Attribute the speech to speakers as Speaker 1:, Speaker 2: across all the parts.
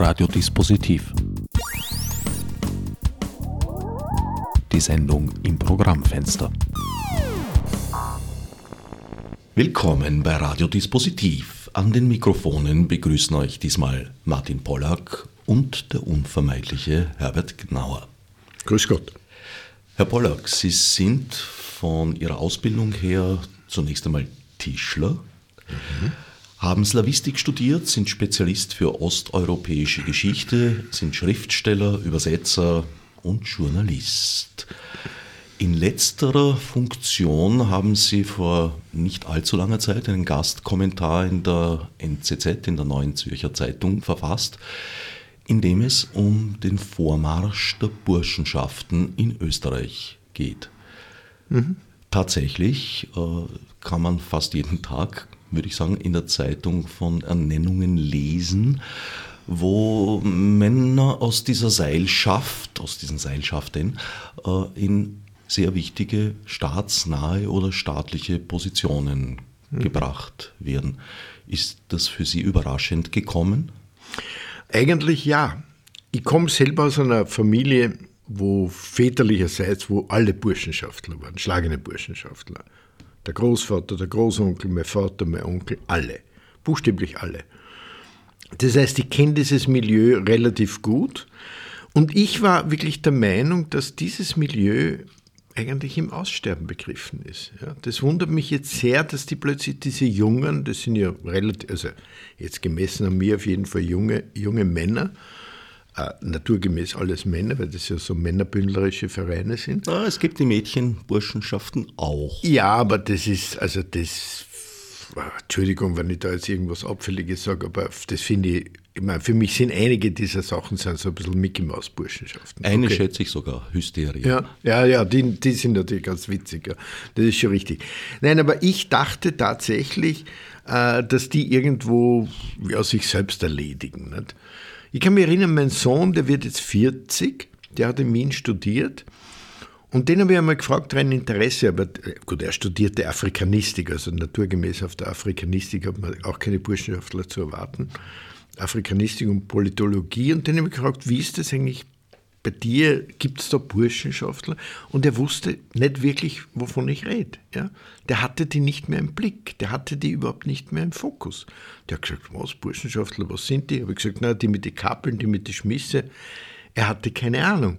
Speaker 1: Radiodispositiv. Die Sendung im Programmfenster. Willkommen bei Radiodispositiv. An den Mikrofonen begrüßen euch diesmal Martin Pollack und der unvermeidliche Herbert Gnauer.
Speaker 2: Grüß Gott.
Speaker 1: Herr Pollack, Sie sind von Ihrer Ausbildung her zunächst einmal Tischler, mhm. Haben Slavistik studiert, sind Spezialist für osteuropäische Geschichte, sind Schriftsteller, Übersetzer und Journalist. In letzterer Funktion haben Sie vor nicht allzu langer Zeit einen Gastkommentar in der NZZ, in der Neuen Zürcher Zeitung, verfasst, in dem es um den Vormarsch der Burschenschaften in Österreich geht. Mhm. Tatsächlich äh, kann man fast jeden Tag, würde ich sagen, in der Zeitung von Ernennungen lesen, wo Männer aus dieser Seilschaft, aus diesen Seilschaften, äh, in sehr wichtige staatsnahe oder staatliche Positionen mhm. gebracht werden. Ist das für Sie überraschend gekommen?
Speaker 2: Eigentlich ja. Ich komme selber aus einer Familie, wo väterlicherseits, wo alle Burschenschaftler waren, schlagene Burschenschaftler. Der Großvater, der Großonkel, mein Vater, mein Onkel, alle. Buchstäblich alle. Das heißt, ich kenne dieses Milieu relativ gut. Und ich war wirklich der Meinung, dass dieses Milieu eigentlich im Aussterben begriffen ist. Ja, das wundert mich jetzt sehr, dass die plötzlich diese Jungen, das sind ja relativ, also jetzt gemessen an mir auf jeden Fall junge, junge Männer, äh, naturgemäß alles Männer, weil das ja so männerbündlerische Vereine sind.
Speaker 1: Ah, es gibt die Mädchenburschenschaften auch.
Speaker 2: Ja, aber das ist, also das, Entschuldigung, wenn ich da jetzt irgendwas Abfälliges sage, aber das finde ich, ich meine, für mich sind einige dieser Sachen sind so ein bisschen Mickey Maus Burschenschaften.
Speaker 1: Eine okay. schätze ich sogar, Hysterie.
Speaker 2: Ja, ja, ja die, die sind natürlich ganz witzig, ja. das ist schon richtig. Nein, aber ich dachte tatsächlich, äh, dass die irgendwo ja, sich selbst erledigen. Nicht? Ich kann mich erinnern, mein Sohn, der wird jetzt 40, der hat in Wien studiert. Und den habe ich einmal gefragt, rein Interesse, aber äh, gut, er studierte Afrikanistik, also naturgemäß auf der Afrikanistik hat man auch keine Burschenschaftler zu erwarten. Afrikanistik und Politologie. Und den habe ich gefragt, wie ist das eigentlich bei dir gibt es da Burschenschaftler und er wusste nicht wirklich, wovon ich rede. Ja? Der hatte die nicht mehr im Blick, der hatte die überhaupt nicht mehr im Fokus. Der hat gesagt, was, Burschenschaftler, was sind die? Habe ich gesagt, na, die mit den Kappeln, die mit den Schmisse. Er hatte keine Ahnung.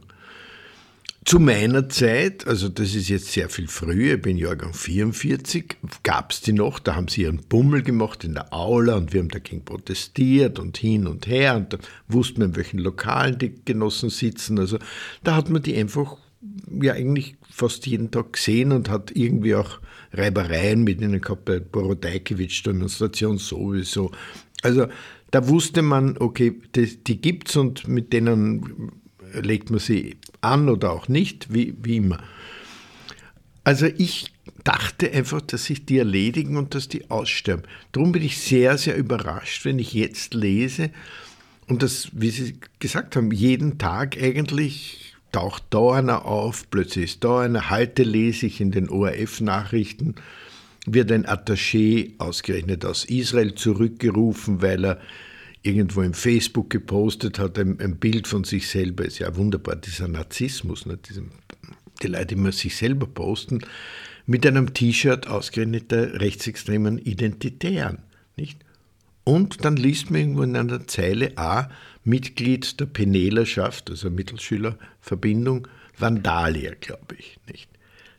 Speaker 2: Zu meiner Zeit, also das ist jetzt sehr viel früher, ich bin Jahrgang 44, gab es die noch, da haben sie ihren Bummel gemacht in der Aula und wir haben dagegen protestiert und hin und her und da wussten wir, in welchen Lokalen die Genossen sitzen. Also da hat man die einfach ja eigentlich fast jeden Tag gesehen und hat irgendwie auch Reibereien mit ihnen gehabt, bei Borodajkiewicz-Demonstration sowieso. Also da wusste man, okay, die, die es und mit denen legt man sie an oder auch nicht, wie, wie immer. Also ich dachte einfach, dass sich die erledigen und dass die aussterben. Darum bin ich sehr, sehr überrascht, wenn ich jetzt lese und das, wie Sie gesagt haben, jeden Tag eigentlich taucht da einer auf, plötzlich ist da einer, heute lese ich in den ORF-Nachrichten, wird ein Attaché ausgerechnet aus Israel zurückgerufen, weil er irgendwo im Facebook gepostet hat, ein, ein, Bild von sich selber. Ist ja wunderbar, dieser Narzissmus, ne? Diese, die Leute immer sich selber posten, mit einem T-Shirt ausgerechnet der rechtsextremen Identitären. Nicht? Und dann liest man irgendwo in einer Zeile A, Mitglied der Penelerschaft, also Mittelschülerverbindung, Vandalia, glaube ich. Nicht?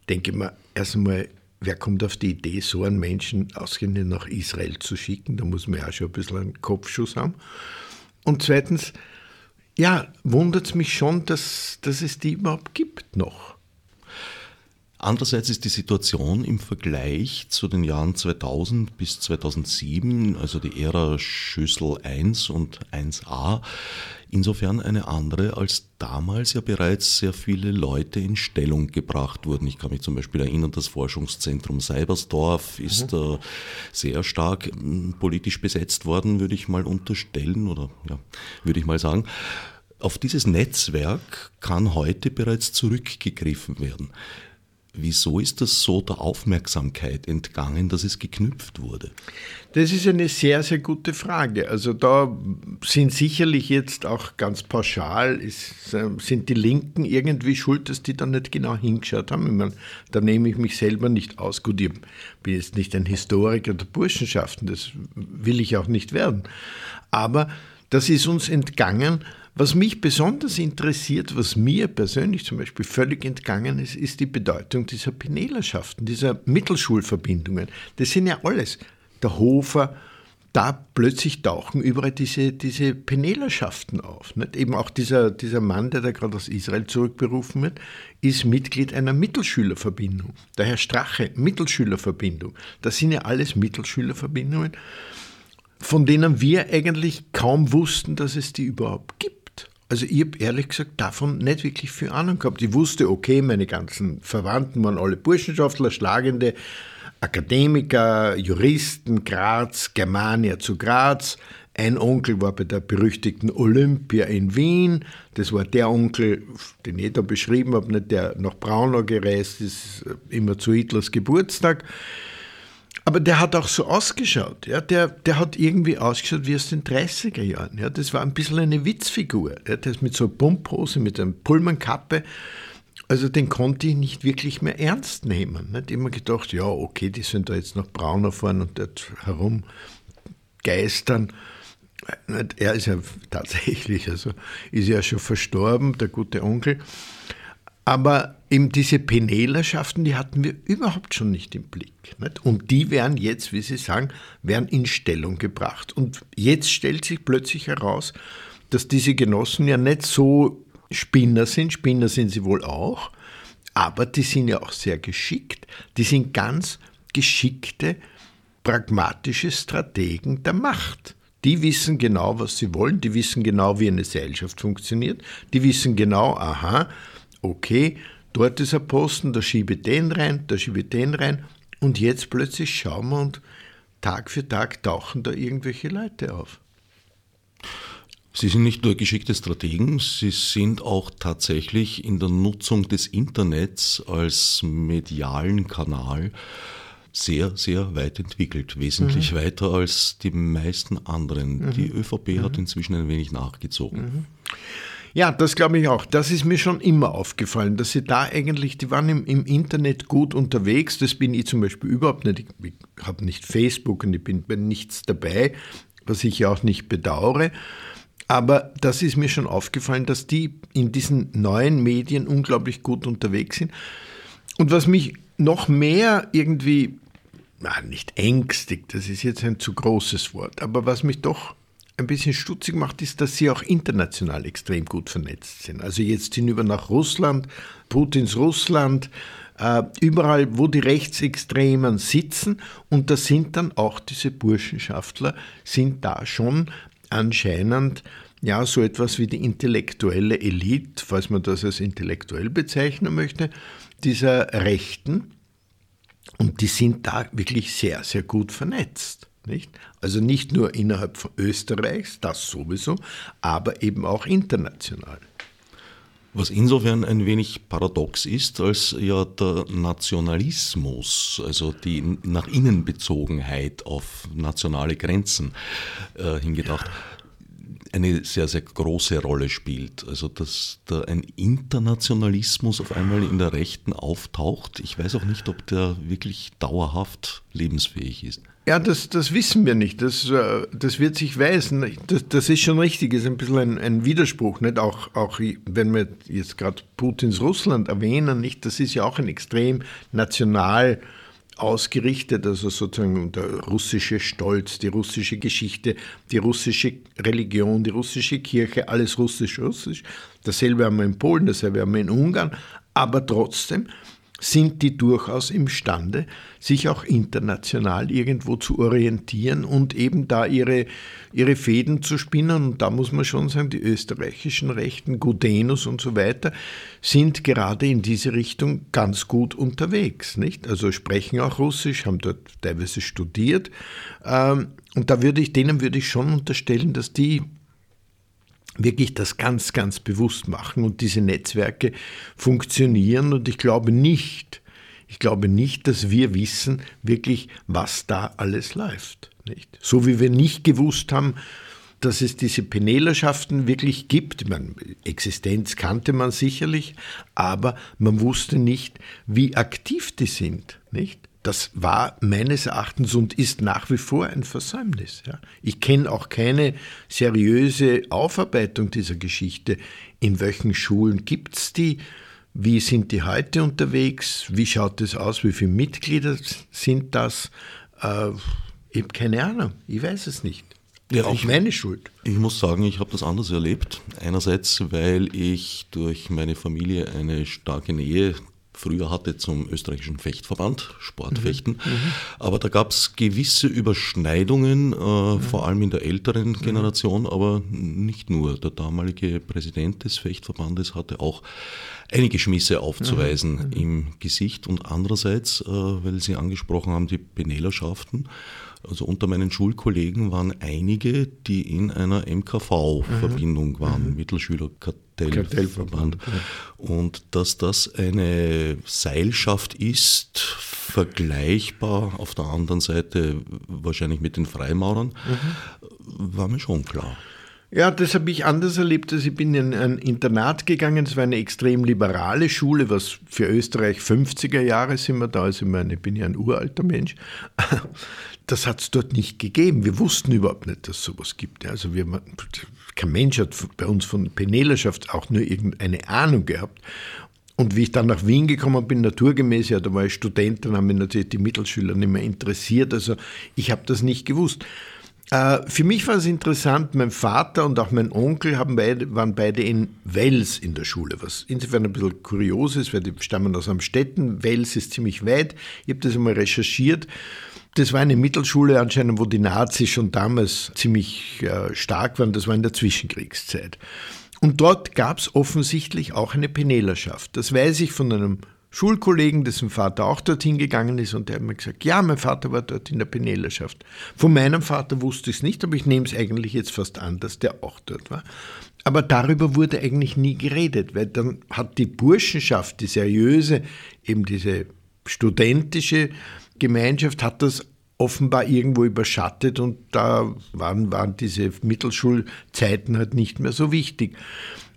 Speaker 2: Denke mal, erstmal wer kommt auf die Idee, so einen Menschen ausgerechnet nach Israel zu schicken? Da muss man ja schon ein bisschen einen Kopfschuss haben. Und zweitens, ja, wundert es mich schon, dass, dass es die überhaupt gibt noch.
Speaker 1: Andererseits ist die Situation im Vergleich zu den Jahren 2000 bis 2007, also die Ära Schüssel 1 und 1a, insofern eine andere, als damals ja bereits sehr viele Leute in Stellung gebracht wurden. Ich kann mich zum Beispiel erinnern, das Forschungszentrum Seibersdorf ist mhm. äh, sehr stark äh, politisch besetzt worden, würde ich mal unterstellen oder ja, würde ich mal sagen. Auf dieses Netzwerk kann heute bereits zurückgegriffen werden. Wieso ist das so der Aufmerksamkeit entgangen, dass es geknüpft wurde?
Speaker 2: Das ist eine sehr, sehr gute Frage. Also da sind sicherlich jetzt auch ganz pauschal, ist, sind die Linken irgendwie schuld, dass die da nicht genau hingeschaut haben. Ich meine, da nehme ich mich selber nicht aus. Gut, ich bin jetzt nicht ein Historiker der Burschenschaften, das will ich auch nicht werden. Aber das ist uns entgangen, was mich besonders interessiert, was mir persönlich zum Beispiel völlig entgangen ist, ist die Bedeutung dieser Penälerschaften, dieser Mittelschulverbindungen. Das sind ja alles. Der Hofer, da plötzlich tauchen überall diese, diese Penälerschaften auf. Nicht? Eben auch dieser, dieser Mann, der da gerade aus Israel zurückberufen wird, ist Mitglied einer Mittelschülerverbindung. Der Herr Strache, Mittelschülerverbindung. Das sind ja alles Mittelschülerverbindungen, von denen wir eigentlich kaum wussten, dass es die überhaupt gibt. Also ich habe ehrlich gesagt davon nicht wirklich viel Ahnung gehabt. Ich wusste, okay, meine ganzen Verwandten waren alle Burschenschaftler, Schlagende, Akademiker, Juristen, Graz, Germania zu Graz. Ein Onkel war bei der berüchtigten Olympia in Wien. Das war der Onkel, den ich da beschrieben habe, der nach Braunau gereist ist, immer zu Hitlers Geburtstag. Aber der hat auch so ausgeschaut. Ja? Der, der hat irgendwie ausgeschaut wie aus den 30er Jahren. Ja? Das war ein bisschen eine Witzfigur. Ja? Der ist mit so einer Pumphose, mit einer Pullmankappe. Also den konnte ich nicht wirklich mehr ernst nehmen. Nicht immer gedacht, ja, okay, die sind da jetzt nach Braunau fahren und dort herumgeistern. Er ist ja tatsächlich, also ist ja schon verstorben, der gute Onkel. Aber eben diese Penälerschaften, die hatten wir überhaupt schon nicht im Blick. Nicht? Und die werden jetzt, wie Sie sagen, werden in Stellung gebracht. Und jetzt stellt sich plötzlich heraus, dass diese Genossen ja nicht so Spinner sind. Spinner sind sie wohl auch. Aber die sind ja auch sehr geschickt. Die sind ganz geschickte, pragmatische Strategen der Macht. Die wissen genau, was sie wollen. Die wissen genau, wie eine Gesellschaft funktioniert. Die wissen genau, aha, okay, dort ist ein Posten, da schiebe ich den rein, da schiebe ich den rein. Und jetzt plötzlich schauen wir und Tag für Tag tauchen da irgendwelche Leute auf.
Speaker 1: Sie sind nicht nur geschickte Strategen, Sie sind auch tatsächlich in der Nutzung des Internets als medialen Kanal sehr, sehr weit entwickelt, wesentlich mhm. weiter als die meisten anderen. Mhm. Die ÖVP mhm. hat inzwischen ein wenig nachgezogen.
Speaker 2: Ja, das glaube ich auch. Das ist mir schon immer aufgefallen, dass sie da eigentlich, die waren im, im Internet gut unterwegs. Das bin ich zum Beispiel überhaupt nicht. Ich, ich habe nicht Facebook und ich bin bei nichts dabei, was ich ja auch nicht bedauere. Aber das ist mir schon aufgefallen, dass die in diesen neuen Medien unglaublich gut unterwegs sind. Und was mich noch mehr irgendwie, na, nicht ängstigt, das ist jetzt ein zu großes Wort, aber was mich doch ein bisschen stutzig macht, ist, dass sie auch international extrem gut vernetzt sind. Also jetzt hinüber nach Russland, Putins Russland, äh, überall, wo die Rechtsextremen sitzen. Und da sind dann auch diese Burschenschaftler, sind da schon anscheinend ja so etwas wie die intellektuelle Elite, falls man das als intellektuell bezeichnen möchte, dieser Rechten. Und die sind da wirklich sehr, sehr gut vernetzt. Nicht? Also nicht nur innerhalb von Österreichs, das sowieso, aber eben auch international.
Speaker 1: Was insofern ein wenig paradox ist, als ja der Nationalismus, also die nach innen Bezogenheit auf nationale Grenzen äh, hingedacht, eine sehr, sehr große Rolle spielt. Also, dass da ein Internationalismus auf einmal in der Rechten auftaucht. Ich weiß auch nicht, ob der wirklich dauerhaft lebensfähig ist.
Speaker 2: Ja, das, das wissen wir nicht. Das, äh, das wird sich weisen. Das, das ist schon richtig. Das ist ein bisschen ein, ein Widerspruch. Nicht? Auch, auch wenn wir jetzt gerade Putins Russland erwähnen, nicht? das ist ja auch ein extrem national ausgerichtet, also sozusagen der russische Stolz, die russische Geschichte, die russische Religion, die russische Kirche, alles russisch, russisch. Dasselbe haben wir in Polen, dasselbe haben wir in Ungarn, aber trotzdem sind die durchaus imstande, sich auch international irgendwo zu orientieren und eben da ihre, ihre Fäden zu spinnen. Und da muss man schon sagen, die österreichischen Rechten, Gudenus und so weiter, sind gerade in diese Richtung ganz gut unterwegs. Nicht? Also sprechen auch Russisch, haben dort teilweise studiert. Ähm, und da würde ich, denen würde ich schon unterstellen, dass die wirklich das ganz, ganz bewusst machen und diese Netzwerke funktionieren und ich glaube nicht, Ich glaube nicht, dass wir wissen wirklich, was da alles läuft. Nicht? So wie wir nicht gewusst haben, dass es diese Penälerschaften wirklich gibt. meine, Existenz kannte man sicherlich, aber man wusste nicht, wie aktiv die sind. Nicht? Das war meines Erachtens und ist nach wie vor ein Versäumnis. Ja. Ich kenne auch keine seriöse Aufarbeitung dieser Geschichte. In welchen Schulen gibt es die? Wie sind die heute unterwegs? Wie schaut es aus? Wie viele Mitglieder sind das? Äh, ich habe keine Ahnung. Ich weiß es nicht.
Speaker 1: Ja, auch ich, meine Schuld. Ich muss sagen, ich habe das anders erlebt. Einerseits, weil ich durch meine Familie eine starke Nähe früher hatte zum österreichischen Fechtverband, Sportfechten. Mhm. mhm. Aber da gab es gewisse Überschneidungen, äh, mhm. vor allem in der älteren mhm. Generation, aber nicht nur. Der damalige Präsident des Fechtverbandes hatte auch einige Schmisse aufzuweisen mhm. im Gesicht und andererseits, äh, weil Sie angesprochen haben, die Benälerschaften. Also unter meinen Schulkollegen waren einige, die in einer MKV-Verbindung mhm. waren, mhm. Mittelschülerkartellverband. Ja. Und dass das eine Seilschaft ist, vergleichbar auf der anderen Seite wahrscheinlich mit den Freimaurern, mhm. war mir schon klar.
Speaker 2: Ja, das habe ich anders erlebt. Also ich bin in ein Internat gegangen, es war eine extrem liberale Schule, was für Österreich 50er Jahre sind wir da, also ich, meine, ich bin ja ein uralter Mensch. Das hat es dort nicht gegeben. Wir wussten überhaupt nicht, dass es sowas gibt. Also wir, kein Mensch hat bei uns von Penelerschaft auch nur irgendeine Ahnung gehabt. Und wie ich dann nach Wien gekommen bin, naturgemäß, ja, da war ich Student, dann haben mich natürlich die Mittelschüler nicht mehr interessiert. Also ich habe das nicht gewusst. Äh, für mich war es interessant, mein Vater und auch mein Onkel haben beide, waren beide in Wels in der Schule, was insofern ein bisschen kurios ist, weil die stammen aus Amstetten. Wels ist ziemlich weit. Ich habe das einmal recherchiert. Das war eine Mittelschule anscheinend, wo die Nazis schon damals ziemlich äh, stark waren. Das war in der Zwischenkriegszeit. Und dort gab es offensichtlich auch eine Penelerschaft. Das weiß ich von einem Schulkollegen, dessen Vater auch dorthin gegangen ist, und der hat mir gesagt, ja, mein Vater war dort in der Penelerschaft. Von meinem Vater wusste ich es nicht, aber ich nehme es eigentlich jetzt fast an, dass der auch dort war. Aber darüber wurde eigentlich nie geredet, weil dann hat die Burschenschaft, die seriöse, eben diese studentische Gemeinschaft, hat das offenbar irgendwo überschattet und da waren, waren diese Mittelschulzeiten halt nicht mehr so wichtig.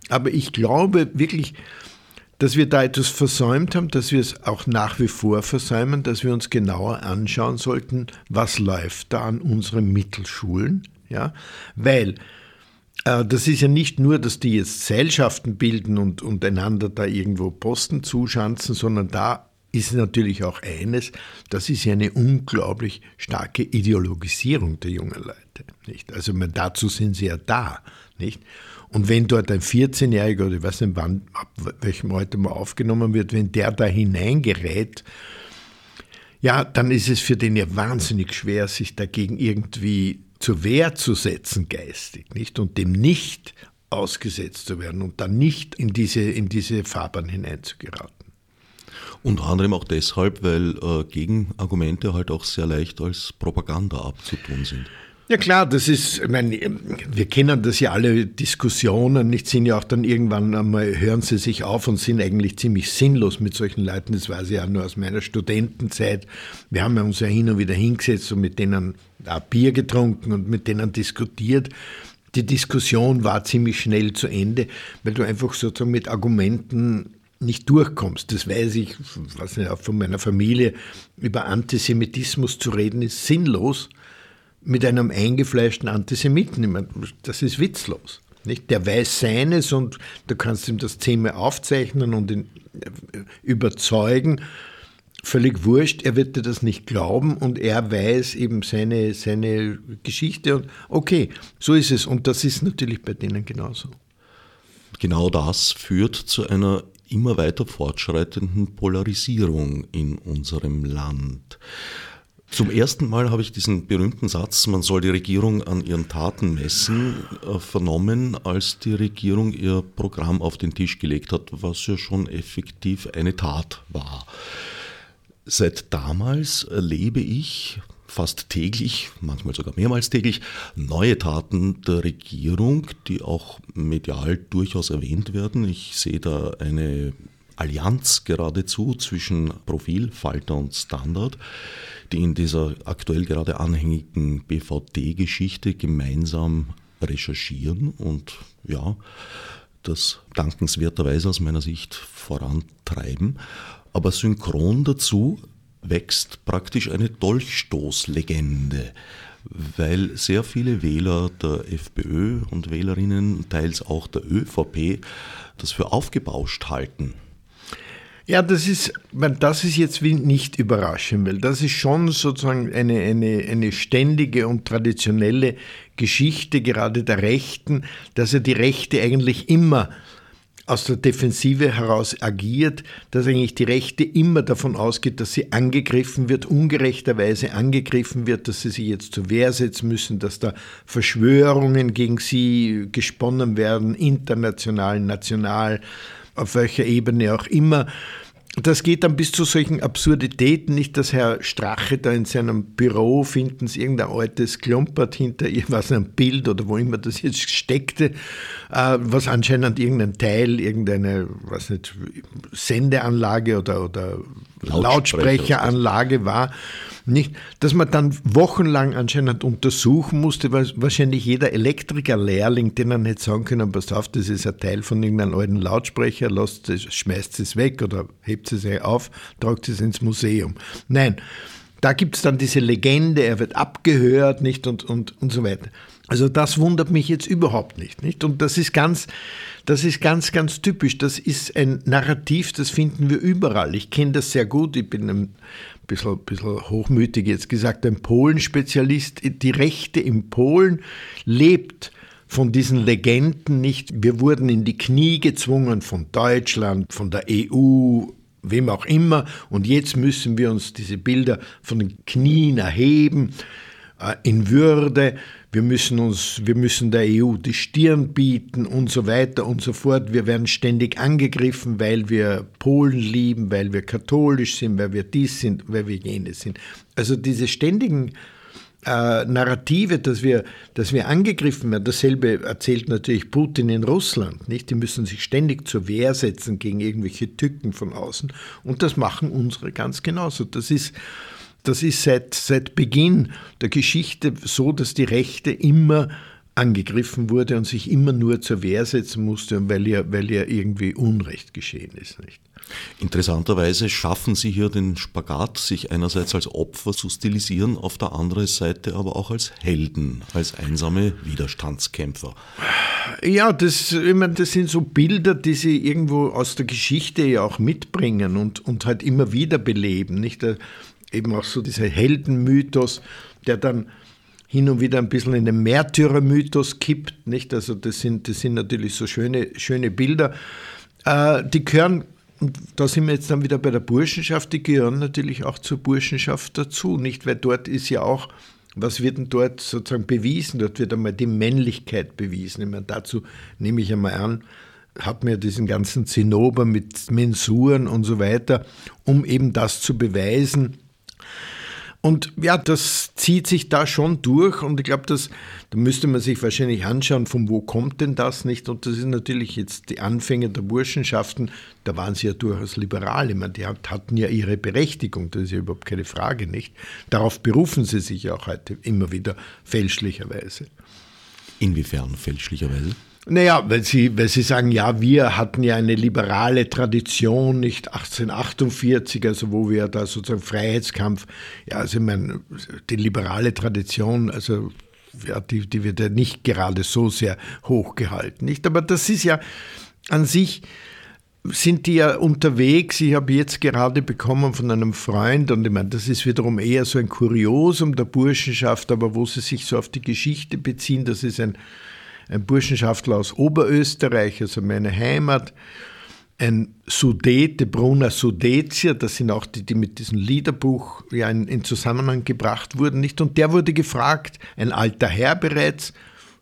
Speaker 2: Aber ich glaube wirklich, dass wir da etwas versäumt haben, dass wir es auch nach wie vor versäumen, dass wir uns genauer anschauen sollten, was läuft da an unseren Mittelschulen, ja, weil äh, das ist ja nicht nur, dass die jetzt Seilschaften bilden und, und einander da irgendwo Posten zuschanzen, sondern da ist natürlich auch eines, das ist ja eine unglaublich starke Ideologisierung der jungen Leute. Nicht? Also dazu sind sie ja da. Nicht? Und wenn dort ein 14-Jähriger oder ich weiß nicht, wann, ab welchem Alter mal aufgenommen wird, wenn der da hineingerät, ja, dann ist es für den ja wahnsinnig schwer, sich dagegen irgendwie zur Wehr zu setzen, geistig, nicht? Und dem nicht ausgesetzt zu werden und dann nicht in diese, in diese Fahrbahn hineinzugeraten.
Speaker 1: Unter anderem auch deshalb, weil äh, Gegenargumente halt auch sehr leicht als Propaganda abzutun sind.
Speaker 2: Ja klar, das ist, ich meine, wir kennen das ja alle Diskussionen, nicht sind ja auch dann irgendwann einmal, hören sie sich auf und sind eigentlich ziemlich sinnlos mit solchen Leuten. Das weiß ich ja nur aus meiner Studentenzeit. Wir haben ja uns ja hin und wieder hingesetzt und mit denen auch Bier getrunken und mit denen diskutiert. Die Diskussion war ziemlich schnell zu Ende, weil du einfach sozusagen mit Argumenten nicht durchkommst. Das weiß ich, weiß nicht, auch von meiner Familie. Über Antisemitismus zu reden ist sinnlos mit einem eingefleischten Antisemiten. das ist witzlos. Nicht? Der weiß seines und du kannst ihm das Thema aufzeichnen und ihn äh, überzeugen. Völlig wurscht, er wird dir das nicht glauben und er weiß eben seine, seine Geschichte und okay, so ist es. Und das ist natürlich bei denen genauso.
Speaker 1: Genau das führt zu einer immer weiter fortschreitenden Polarisierung in unserem Land. Zum ersten Mal habe ich diesen berühmten Satz, man soll die Regierung an ihren Taten messen, äh, vernommen, als die Regierung ihr Programm auf den Tisch gelegt hat, was ja schon effektiv eine Tat war. Seit damals erlebe ich fast täglich, manchmal sogar mehrmals täglich, neue Taten der Regierung, die auch medial durchaus erwähnt werden. Ich sehe da eine Allianz geradezu zwischen Profil, Falter und Standard, die in dieser aktuell gerade anhängigen BVD-Geschichte gemeinsam recherchieren und ja, das dankenswerterweise aus meiner Sicht vorantreiben. Aber synchron dazu wächst praktisch eine Dolchstoßlegende, weil sehr viele Wähler der FPÖ und Wählerinnen, teils auch der ÖVP, das für aufgebauscht halten.
Speaker 2: Ja, das ist, das ist jetzt nicht überraschend, weil das ist schon sozusagen eine, eine, eine ständige und traditionelle Geschichte gerade der Rechten, dass ja die Rechte eigentlich immer aus der Defensive heraus agiert, dass eigentlich die Rechte immer davon ausgeht, dass sie angegriffen wird, ungerechterweise angegriffen wird, dass sie sich jetzt zur Wehr setzen müssen, dass da Verschwörungen gegen sie gesponnen werden, international, national, auf welcher Ebene auch immer. Das geht dann bis zu solchen Absurditäten, nicht, dass Herr Strache da in seinem Büro finden irgendein altes Klumpert hinter irgendwas, ein Bild oder wo immer das jetzt steckte, was anscheinend irgendein Teil, irgendeine, was nicht, Sendeanlage oder, oder Lautsprecheranlage war. Nicht, dass man dann wochenlang anscheinend untersuchen musste, weil wahrscheinlich jeder Elektrikerlehrling, den dann hätte sagen können, pass auf, das ist ein Teil von irgendeinem alten Lautsprecher, lasst es, schmeißt es weg oder hebt es auf, tragt es ins Museum. Nein, da gibt es dann diese Legende, er wird abgehört, nicht und, und, und so weiter. Also das wundert mich jetzt überhaupt nicht, nicht? Und das ist ganz, das ist ganz, ganz typisch. Das ist ein Narrativ, das finden wir überall. Ich kenne das sehr gut. Ich bin ein bisschen, bisschen hochmütig jetzt gesagt, ein Polen-Spezialist. Die Rechte in Polen lebt von diesen Legenden nicht. Wir wurden in die Knie gezwungen von Deutschland, von der EU, wem auch immer. Und jetzt müssen wir uns diese Bilder von den Knien erheben, in Würde wir müssen uns, wir müssen der EU die Stirn bieten und so weiter und so fort. Wir werden ständig angegriffen, weil wir Polen lieben, weil wir katholisch sind, weil wir dies sind, weil wir jenes sind. Also diese ständigen äh, Narrative, dass wir, dass wir angegriffen werden. Dasselbe erzählt natürlich Putin in Russland. Nicht? Die müssen sich ständig zur Wehr setzen gegen irgendwelche Tücken von außen. Und das machen unsere ganz genauso. Das ist das ist seit, seit Beginn der Geschichte so, dass die Rechte immer angegriffen wurde und sich immer nur zur Wehr setzen musste, weil ja, weil ja irgendwie Unrecht geschehen ist. Nicht?
Speaker 1: Interessanterweise schaffen Sie hier den Spagat, sich einerseits als Opfer zu stilisieren, auf der anderen Seite aber auch als Helden, als einsame Widerstandskämpfer.
Speaker 2: Ja, das, ich meine, das sind so Bilder, die Sie irgendwo aus der Geschichte ja auch mitbringen und, und halt immer wieder beleben. Nicht? Eben auch so dieser Heldenmythos, der dann hin und wieder ein bisschen in den Märtyrermythos kippt. Nicht? Also das sind, das sind natürlich so schöne, schöne Bilder. Äh, die gehören, da sind wir jetzt dann wieder bei der Burschenschaft, die gehören natürlich auch zur Burschenschaft dazu. Nicht? Weil dort ist ja auch, was wird denn dort sozusagen bewiesen? Dort wird einmal die Männlichkeit bewiesen. Ich meine, dazu nehme ich einmal an, hat mir diesen ganzen Zinnober mit Mensuren und so weiter, um eben das zu beweisen, und ja, das zieht sich da schon durch und ich glaube, da müsste man sich wahrscheinlich anschauen, von wo kommt denn das nicht? Und das ist natürlich jetzt die Anfänge der Burschenschaften, da waren sie ja durchaus liberal. Ich meine, die hatten ja ihre Berechtigung, das ist ja überhaupt keine Frage, nicht? Darauf berufen sie sich ja auch heute immer wieder fälschlicherweise.
Speaker 1: Inwiefern fälschlicherweise?
Speaker 2: Naja, weil Sie, weil Sie sagen, ja, wir hatten ja eine liberale Tradition, nicht 1848, also wo wir da sozusagen Freiheitskampf, ja, also ich meine, die liberale Tradition, also ja, die, die wird ja nicht gerade so sehr hochgehalten, nicht? Aber das ist ja an sich, sind die ja unterwegs. Ich habe jetzt gerade bekommen von einem Freund, und ich meine, das ist wiederum eher so ein Kuriosum der Burschenschaft, aber wo sie sich so auf die Geschichte beziehen, das ist ein ein Burschenschaftler aus Oberösterreich, also meine Heimat, ein Sudete, Brunner Sudetier, das sind auch die, die mit diesem Liederbuch ja in, in, Zusammenhang gebracht wurden, nicht? Und der wurde gefragt, ein alter Herr bereits,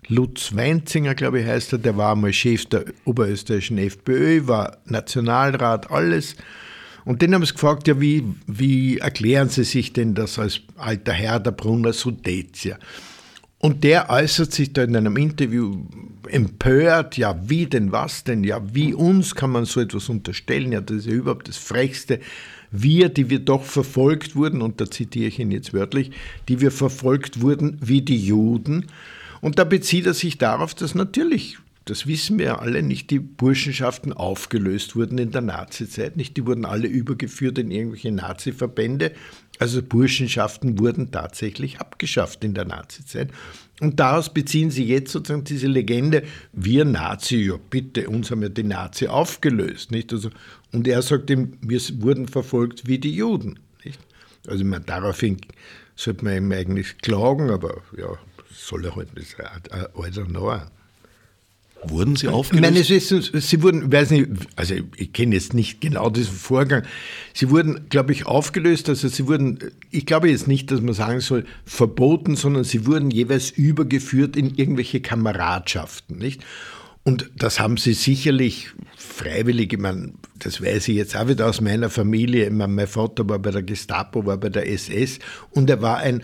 Speaker 2: Lutz Weinzinger, glaube ich, heißt er, der war einmal Chef der oberösterreichischen FPÖ, war Nationalrat, alles. Und den haben sie gefragt, ja, wie, wie erklären Sie sich denn das als alter Herr der Brunner Sudetier? Und der äußert sich da in einem Interview empört, ja, wie denn, was denn, ja, wie uns kann man so etwas unterstellen, ja, das ist ja überhaupt das Frechste. Wir, die wir doch verfolgt wurden, und da zitiere ich ihn jetzt wörtlich, die wir verfolgt wurden wie die Juden. Und da bezieht er sich darauf, dass natürlich das wissen wir alle nicht, die Burschenschaften aufgelöst wurden in der Nazizeit, nicht? Die wurden alle übergeführt in irgendwelche Nazi-Verbände. Also Burschenschaften wurden tatsächlich abgeschafft in der Nazizeit. Und daraus beziehen sie jetzt sozusagen diese Legende, wir Nazi, ja bitte, uns haben ja die Nazi aufgelöst. Nicht? Also, und er sagt ihm, wir wurden verfolgt wie die Juden. Nicht? Also man, daraufhin sollte man ihm eigentlich klagen, aber ja, soll er halt, ist ein alter Neuer.
Speaker 1: Wurden sie aufgelöst?
Speaker 2: Meines Wissens, sie wurden, weiß nicht, also ich kenne jetzt nicht genau diesen Vorgang. Sie wurden, glaube ich, aufgelöst. Also sie wurden, ich glaube jetzt nicht, dass man sagen soll, verboten, sondern sie wurden jeweils übergeführt in irgendwelche Kameradschaften, nicht? Und das haben sie sicherlich freiwillig, ich meine, das weiß ich jetzt auch wieder aus meiner Familie. Ich meine, mein Vater war bei der Gestapo, war bei der SS und er war ein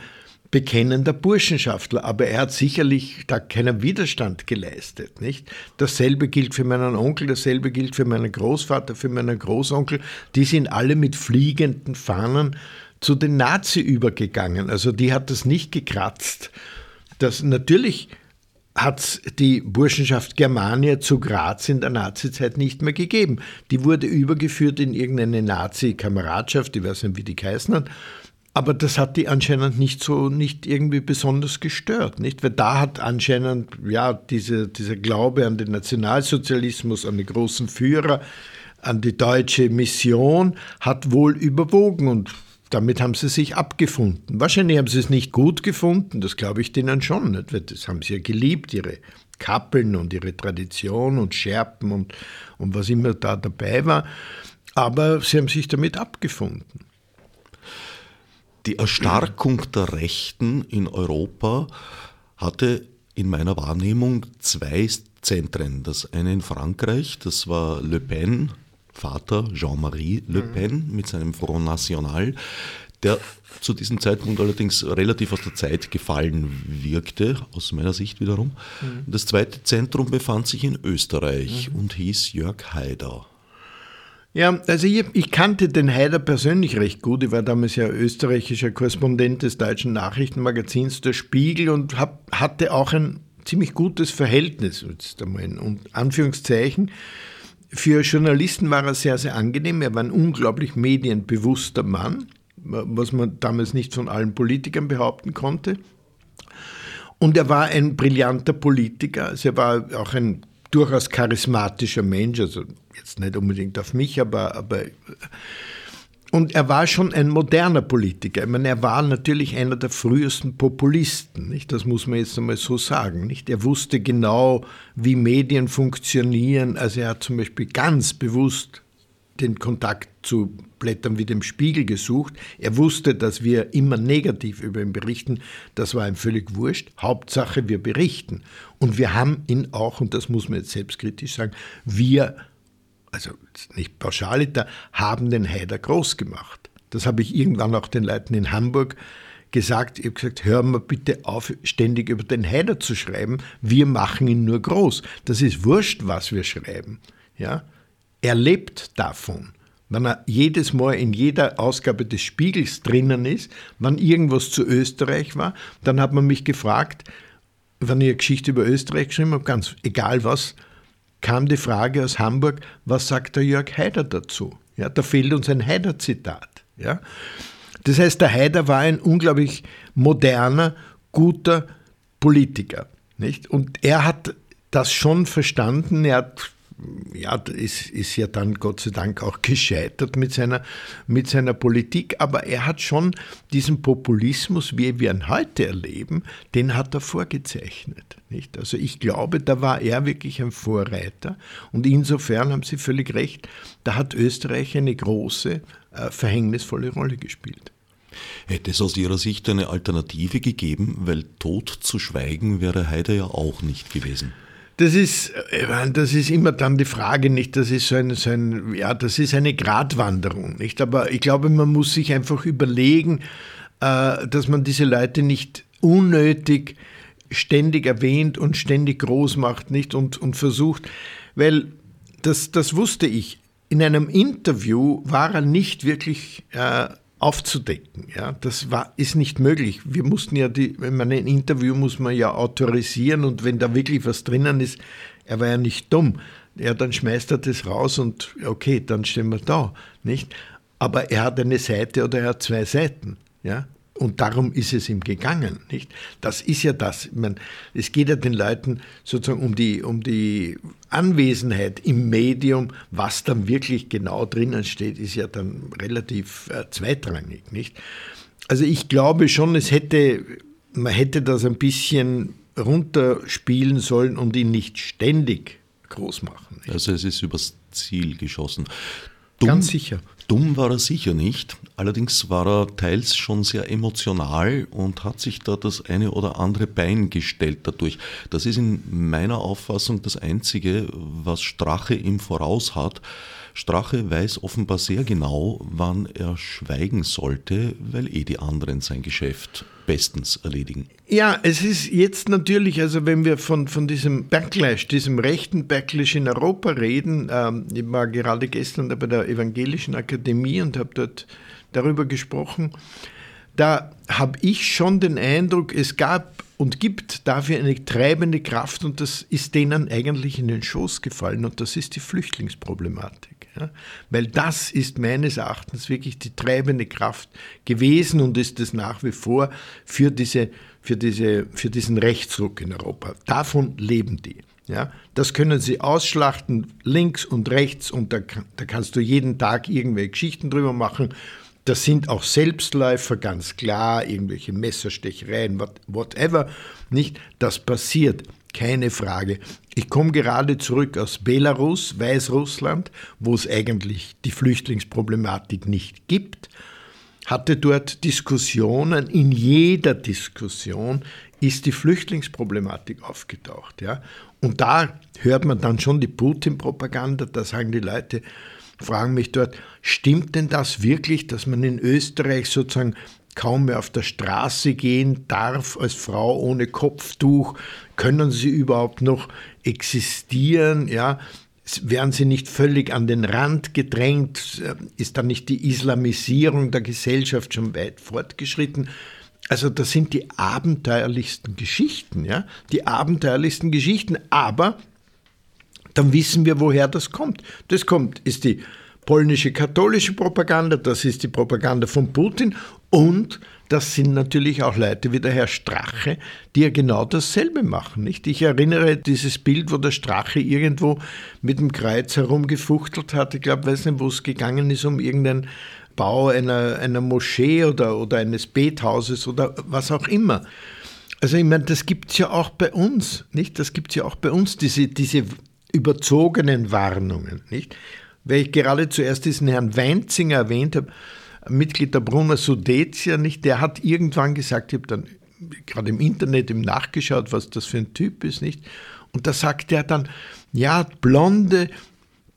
Speaker 2: bekennender Burschenschaftler, aber er hat sicherlich da keinen Widerstand geleistet, nicht? Dasselbe gilt für meinen Onkel, dasselbe gilt für meinen Großvater, für meinen Großonkel. Die sind alle mit fliegenden Fahnen zu den Nazi übergegangen. Also die hat das nicht gekratzt. Das natürlich hat die Burschenschaft Germania zu Graz in der Nazizeit nicht mehr gegeben. Die wurde übergeführt in irgendeine Nazi-Kameradschaft, ich weiß nicht, wie die geheißen hat. Aber das hat die anscheinend nicht so, nicht irgendwie besonders gestört, nicht? Weil da hat anscheinend, ja, diese, dieser Glaube an den Nationalsozialismus, an die großen Führer, an die deutsche Mission, hat wohl überwogen und damit haben sie sich abgefunden. Wahrscheinlich haben sie es nicht gut gefunden, das glaube ich denen schon, nicht? Das haben sie ja geliebt, ihre Kappeln und ihre Tradition und Scherpen und, und was immer da dabei war. Aber sie haben sich damit abgefunden.
Speaker 1: Die Erstarkung der Rechten in Europa hatte in meiner Wahrnehmung zwei Zentren. Das eine in Frankreich, das war Le Pen, Vater Jean-Marie Le mhm. Pen mit seinem Front National, der zu diesem Zeitpunkt allerdings relativ aus der Zeit gefallen wirkte, aus meiner Sicht wiederum. Mhm. Das zweite Zentrum befand sich in Österreich mhm. und hieß Jörg Haider.
Speaker 2: Ja, also ich, ich, kannte den Haider persönlich recht gut. Ich war damals ja österreichischer Korrespondent des deutschen Nachrichtenmagazins Der Spiegel und hab, hatte auch ein ziemlich gutes Verhältnis, jetzt einmal in Anführungszeichen. Für Journalisten war er sehr, sehr angenehm. Er war ein unglaublich medienbewusster Mann, was man damals nicht von allen Politikern behaupten konnte. Und er war ein brillanter Politiker. Also er war auch ein durchaus charismatischer Mensch, also jetzt nicht unbedingt auf mich, aber, aber und er war schon ein moderner Politiker. Ich meine, er war natürlich einer der frühesten Populisten, nicht? Das muss man jetzt einmal so sagen, nicht? Er wusste genau, wie Medien funktionieren. Also er hat zum Beispiel ganz bewusst den Kontakt zu Blättern wie dem Spiegel gesucht. Er wusste, dass wir immer negativ über ihn berichten. Das war ihm völlig wurscht. Hauptsache, wir berichten. Und wir haben ihn auch, und das muss man jetzt selbstkritisch sagen, wir, also nicht pauschaliter, haben den Haider groß gemacht. Das habe ich irgendwann auch den Leuten in Hamburg gesagt. Ich habe gesagt, hören wir bitte auf, ständig über den Haider zu schreiben. Wir machen ihn nur groß. Das ist wurscht, was wir schreiben. Ja? Er lebt davon. Wenn er jedes Mal in jeder Ausgabe des Spiegels drinnen ist, wenn irgendwas zu Österreich war, dann hat man mich gefragt, wenn ich eine Geschichte über Österreich geschrieben habe, ganz egal was, kam die Frage aus Hamburg, was sagt der Jörg Haider dazu? Ja, da fehlt uns ein Haider-Zitat. Ja? Das heißt, der Haider war ein unglaublich moderner, guter Politiker. Nicht? Und er hat das schon verstanden. Er hat ja, ist, ist ja dann Gott sei Dank auch gescheitert mit seiner, mit seiner Politik, aber er hat schon diesen Populismus, wie wir ihn heute erleben, den hat er vorgezeichnet. Nicht? Also ich glaube, da war er wirklich ein Vorreiter und insofern haben Sie völlig recht, da hat Österreich eine große, äh, verhängnisvolle Rolle gespielt.
Speaker 1: Hätte es aus Ihrer Sicht eine Alternative gegeben, weil tot zu schweigen wäre Haider ja auch nicht gewesen?
Speaker 2: Das ist, das ist immer dann die Frage, nicht? Das ist so ein, so ein, ja, das ist eine Gratwanderung, nicht? Aber ich glaube, man muss sich einfach überlegen, äh, dass man diese Leute nicht unnötig ständig erwähnt und ständig groß macht, nicht? Und, und versucht, weil das, das wusste ich. In einem Interview war er nicht wirklich äh, aufzudecken. Ja, das war, ist nicht möglich. Wir mussten ja, die, wenn man ein Interview muss man ja autorisieren und wenn da wirklich was drinnen ist, er war ja nicht dumm. Ja, dann schmeißt er das raus und okay, dann stehen wir da, nicht? Aber er hat eine Seite oder er hat zwei Seiten, ja? Und darum ist es ihm gegangen, nicht? Das ist ja das. Meine, es geht ja den Leuten sozusagen um die, um die Anwesenheit im Medium. Was dann wirklich genau drinnen steht, ist ja dann relativ äh, zweitrangig, nicht? Also ich glaube schon, es hätte, man hätte das ein bisschen runterspielen sollen und ihn nicht ständig groß machen.
Speaker 1: Nicht? Also es ist übers Ziel geschossen.
Speaker 2: Dumm, Ganz sicher.
Speaker 1: Dumm war er sicher nicht, allerdings war er teils schon sehr emotional und hat sich da das eine oder andere Bein gestellt dadurch. Das ist in meiner Auffassung das Einzige, was Strache ihm voraus hat. Strache weiß offenbar sehr genau, wann er schweigen sollte, weil eh die anderen sein Geschäft bestens erledigen.
Speaker 2: Ja, es ist jetzt natürlich, also wenn wir von, von diesem Backlash, diesem rechten Backlash in Europa reden, ähm, ich war gerade gestern bei der Evangelischen Akademie und habe dort darüber gesprochen, da habe ich schon den Eindruck, es gab und gibt dafür eine treibende Kraft und das ist denen eigentlich in den Schoß gefallen und das ist die Flüchtlingsproblematik. Ja? Weil das ist meines Erachtens wirklich die treibende Kraft gewesen und ist es nach wie vor für, diese, für, diese, für diesen Rechtsruck in Europa. Davon leben die. Ja, das können sie ausschlachten, links und rechts, und da, da kannst du jeden Tag irgendwelche Geschichten drüber machen. Das sind auch Selbstläufer, ganz klar, irgendwelche Messerstechereien, whatever. Nicht? Das passiert. Keine Frage. Ich komme gerade zurück aus Belarus, Weißrussland, wo es eigentlich die Flüchtlingsproblematik nicht gibt, hatte dort Diskussionen. In jeder Diskussion ist die Flüchtlingsproblematik aufgetaucht. Ja? Und da hört man dann schon die Putin-Propaganda, da sagen die Leute, fragen mich dort, stimmt denn das wirklich, dass man in Österreich sozusagen kaum mehr auf der Straße gehen darf als Frau ohne Kopftuch? Können sie überhaupt noch existieren? Ja, werden sie nicht völlig an den Rand gedrängt? Ist dann nicht die Islamisierung der Gesellschaft schon weit fortgeschritten? Also das sind die abenteuerlichsten Geschichten, ja, die abenteuerlichsten Geschichten. Aber dann wissen wir, woher das kommt. Das kommt, ist die polnische katholische Propaganda, das ist die Propaganda von Putin und das sind natürlich auch Leute wie der Herr Strache, die ja genau dasselbe machen. Nicht? Ich erinnere dieses Bild, wo der Strache irgendwo mit dem Kreuz herumgefuchtelt hat. Ich glaube, weiß nicht, wo es gegangen ist, um irgendeinen Bau einer, einer Moschee oder, oder eines Bethauses oder was auch immer. Also ich meine, das gibt es ja auch bei uns, nicht? Das gibt es ja auch bei uns, diese, diese überzogenen Warnungen, nicht? Weil ich gerade zuerst diesen Herrn Weinzinger erwähnt habe, Mitglied der Brunner Sudetia, nicht? Der hat irgendwann gesagt, ich habe dann gerade im Internet im nachgeschaut, was das für ein Typ ist, nicht? Und da sagt er dann, ja, blonde,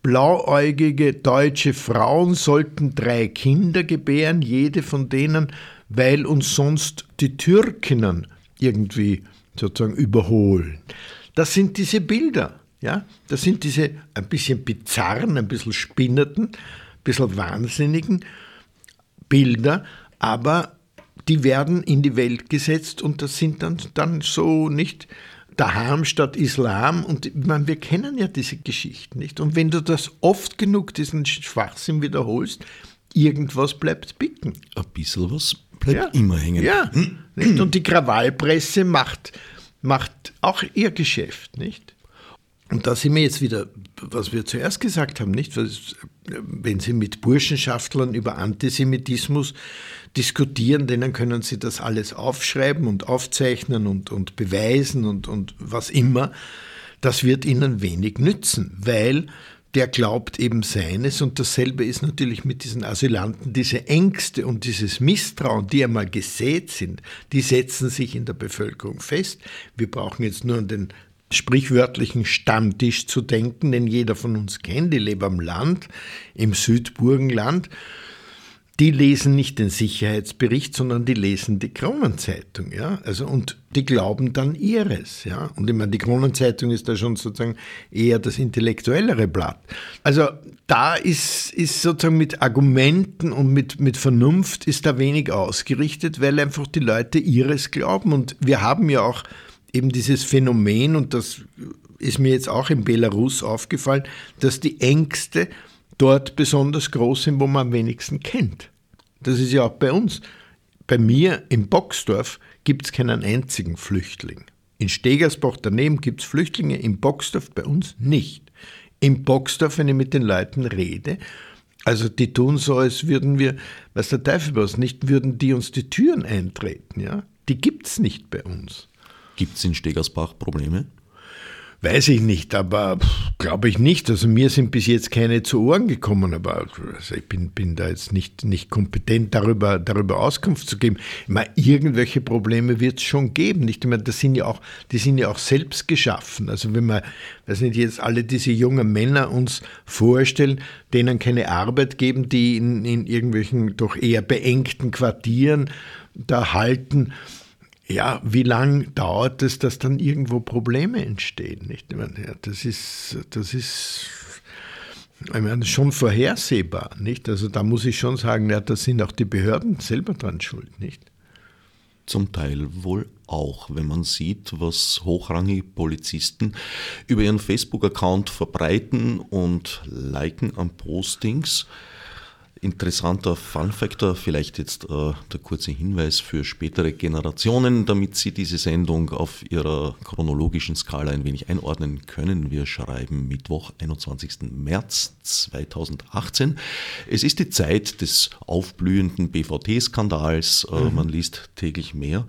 Speaker 2: blauäugige deutsche Frauen sollten drei Kinder gebären, jede von denen, weil uns sonst die Türkinnen irgendwie sozusagen überholen. Das sind diese Bilder. Ja, das sind diese ein bisschen bizarren, ein bisschen spinnerten, ein bisschen wahnsinnigen Bilder, aber die werden in die Welt gesetzt und das sind dann, dann so nicht daheim statt Islam und meine, wir kennen ja diese Geschichten nicht. Und wenn du das oft genug, diesen Schwachsinn wiederholst, irgendwas bleibt bicken.
Speaker 1: Ein bisschen was bleibt ja. immer hängen.
Speaker 2: Ja, nicht? und die Krawallpresse macht, macht auch ihr Geschäft, nicht? Und da sind wir jetzt wieder, was wir zuerst gesagt haben, nicht? Wenn Sie mit Burschenschaftlern über Antisemitismus diskutieren, denen können Sie das alles aufschreiben und aufzeichnen und, und beweisen und, und was immer. Das wird Ihnen wenig nützen, weil der glaubt eben seines und dasselbe ist natürlich mit diesen Asylanten. Diese Ängste und dieses Misstrauen, die einmal gesät sind, die setzen sich in der Bevölkerung fest. Wir brauchen jetzt nur an den sprichwörtlichen Stammtisch zu denken, den jeder von uns kennt. Ich lebe am Land, im Südburgenland. die lesen nicht den Sicherheitsbericht, sondern die lesen die Kronenzeitung, ja. Also und die glauben dann ihres, ja. Und ich meine, die Kronenzeitung ist da schon sozusagen eher das intellektuellere Blatt. Also da ist, ist sozusagen mit Argumenten und mit, mit Vernunft ist da wenig ausgerichtet, weil einfach die Leute ihres glauben. Und wir haben ja auch eben dieses Phänomen, und das ist mir jetzt auch in Belarus aufgefallen, dass die Ängste dort besonders groß sind, wo man am wenigsten kennt. Das ist ja auch bei uns. Bei mir im Boxdorf gibt es keinen einzigen Flüchtling. In Stegersbach daneben gibt es Flüchtlinge, im Boxdorf bei uns nicht. Im Boxdorf, wenn ich mit den Leuten rede, also die tun so, als würden wir, was der Teufel was, nicht würden die uns die Türen eintreten. Ja? Die gibt es nicht bei uns.
Speaker 1: Gibt es in Stegersbach Probleme?
Speaker 2: Weiß ich nicht, aber glaube ich nicht. Also mir sind bis jetzt keine zu Ohren gekommen, aber also ich bin, bin da jetzt nicht, nicht kompetent, darüber, darüber Auskunft zu geben. Meine, irgendwelche Probleme wird es schon geben. Nicht? Ich meine, das sind ja auch, die sind ja auch selbst geschaffen. Also wenn wir, weiß nicht, jetzt alle diese jungen Männer uns vorstellen, denen keine Arbeit geben, die in, in irgendwelchen doch eher beengten Quartieren da halten, ja, wie lange dauert es, dass dann irgendwo Probleme entstehen? Nicht? Meine, ja, das ist, das ist ich meine, schon vorhersehbar, nicht? Also da muss ich schon sagen, ja, da sind auch die Behörden selber dran schuld, nicht?
Speaker 1: Zum Teil wohl auch, wenn man sieht, was hochrangige Polizisten über ihren Facebook-Account verbreiten und liken an Postings interessanter Fun-Factor, vielleicht jetzt äh, der kurze Hinweis für spätere Generationen, damit Sie diese Sendung auf Ihrer chronologischen Skala ein wenig einordnen können. Wir schreiben Mittwoch, 21. März 2018. Es ist die Zeit des aufblühenden BVT-Skandals. Äh, mhm. Man liest täglich mehr.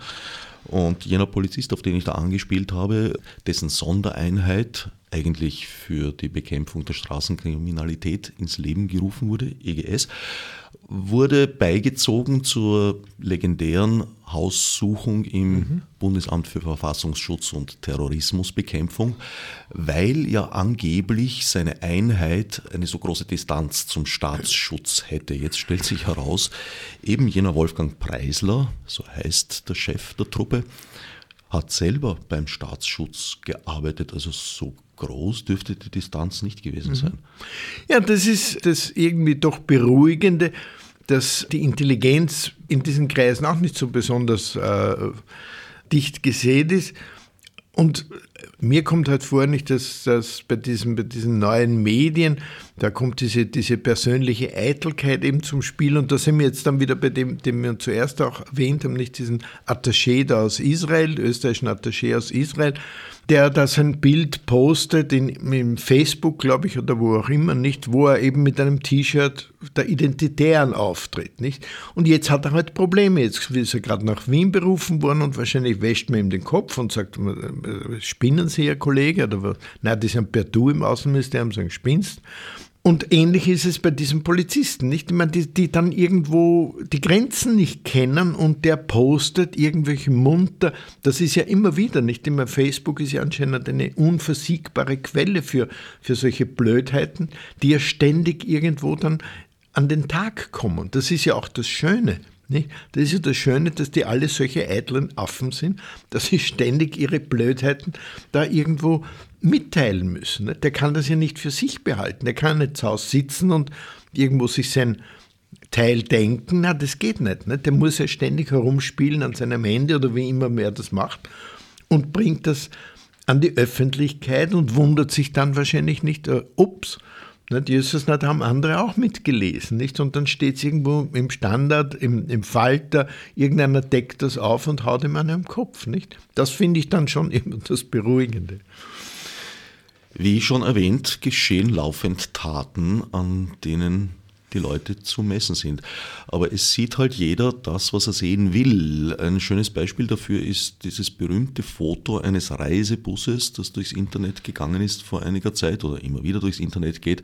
Speaker 1: Und jener Polizist, auf den ich da angespielt habe, dessen Sondereinheit eigentlich für die Bekämpfung der Straßenkriminalität ins Leben gerufen wurde, EGS, wurde beigezogen zur legendären Haussuchung im mhm. Bundesamt für Verfassungsschutz und Terrorismusbekämpfung, weil ja angeblich seine Einheit eine so große Distanz zum Staatsschutz hätte. Jetzt stellt sich heraus, eben jener Wolfgang Preisler, so heißt der Chef der Truppe, hat selber beim Staatsschutz gearbeitet, also so groß dürfte die Distanz nicht gewesen mhm. sein.
Speaker 2: Ja, das ist das irgendwie doch Beruhigende, dass die Intelligenz in diesen Kreisen auch nicht so besonders äh, dicht gesät ist. Und mir kommt halt vor, nicht, dass, dass bei, diesem, bei diesen neuen Medien, da kommt diese, diese persönliche Eitelkeit eben zum Spiel. Und da sind wir jetzt dann wieder bei dem, den wir zuerst auch erwähnt haben, nicht diesen Attaché da aus Israel, österreichischen Attaché aus Israel, der da sein Bild postet in, in Facebook, glaube ich, oder wo auch immer, nicht, wo er eben mit einem T-Shirt der Identitären auftritt, nicht? Und jetzt hat er halt Probleme. Jetzt ist er gerade nach Wien berufen worden und wahrscheinlich wäscht man ihm den Kopf und sagt, äh, spinnen Sie, Herr Kollege? Oder was? Nein, das ist ein Perdu im Außenministerium, sagen, spinnst. Und ähnlich ist es bei diesen Polizisten, nicht? Ich meine, die, die dann irgendwo die Grenzen nicht kennen und der postet irgendwelche munter. Das ist ja immer wieder, nicht? Immer Facebook ist ja anscheinend eine unversiegbare Quelle für, für solche Blödheiten, die ja ständig irgendwo dann an den Tag kommen. Das ist ja auch das Schöne. Nicht? Das ist ja das Schöne, dass die alle solche eitlen Affen sind, dass sie ständig ihre Blödheiten da irgendwo mitteilen müssen. Der kann das ja nicht für sich behalten. Der kann nicht zu Hause sitzen und irgendwo sich sein Teil denken. Na, das geht nicht. Der muss ja ständig herumspielen an seinem Handy oder wie immer mehr das macht und bringt das an die Öffentlichkeit und wundert sich dann wahrscheinlich nicht, uh, ups, nicht, Jesus nicht, haben andere auch mitgelesen, nicht? Und dann steht es irgendwo im Standard, im, im Falter, irgendeiner deckt das auf und haut ihm an den Kopf, nicht? Das finde ich dann schon immer das Beruhigende.
Speaker 1: Wie schon erwähnt, geschehen laufend Taten, an denen die Leute zu messen sind. Aber es sieht halt jeder das, was er sehen will. Ein schönes Beispiel dafür ist dieses berühmte Foto eines Reisebusses, das durchs Internet gegangen ist vor einiger Zeit oder immer wieder durchs Internet geht.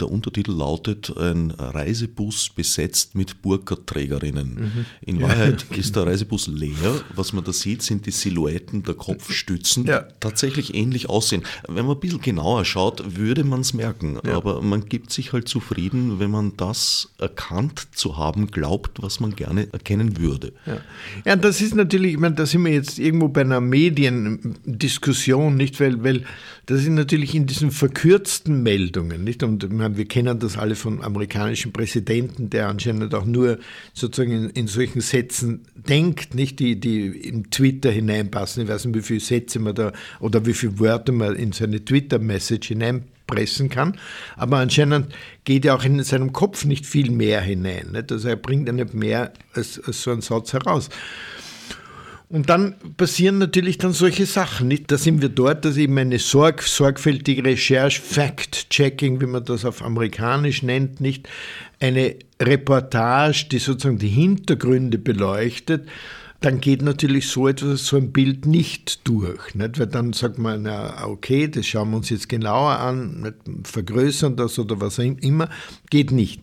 Speaker 1: Der Untertitel lautet ein Reisebus besetzt mit Burka-Trägerinnen. Mhm. In Wahrheit ja. ist der Reisebus leer. Was man da sieht, sind die Silhouetten der Kopfstützen, ja. tatsächlich ähnlich aussehen. Wenn man ein bisschen genauer schaut, würde man es merken. Ja. Aber man gibt sich halt zufrieden, wenn man das erkannt zu haben glaubt, was man gerne erkennen würde.
Speaker 2: Ja, das ist natürlich, ich meine, da sind wir jetzt irgendwo bei einer Mediendiskussion, nicht? Weil, weil das sind natürlich in diesen verkürzten Meldungen, nicht? Und meine, wir kennen das alle von amerikanischen Präsidenten, der anscheinend auch nur sozusagen in, in, solchen Sätzen denkt, nicht? Die, die in Twitter hineinpassen. Ich weiß nicht, wie viele Sätze man da oder wie viele Wörter man in seine Twitter-Message hineinpressen kann. Aber anscheinend geht ja auch in seinem Kopf nicht viel mehr hinein. Nicht? Also er bringt ja nicht mehr als, als so einen Satz heraus. Und dann passieren natürlich dann solche Sachen. Nicht? Da sind wir dort, dass eben eine sorg, sorgfältige Recherche, Fact-Checking, wie man das auf amerikanisch nennt, nicht eine Reportage, die sozusagen die Hintergründe beleuchtet, dann geht natürlich so etwas, so ein Bild nicht durch. Nicht? Weil dann sagt man, na, okay, das schauen wir uns jetzt genauer an, vergrößern das oder was immer, geht nicht.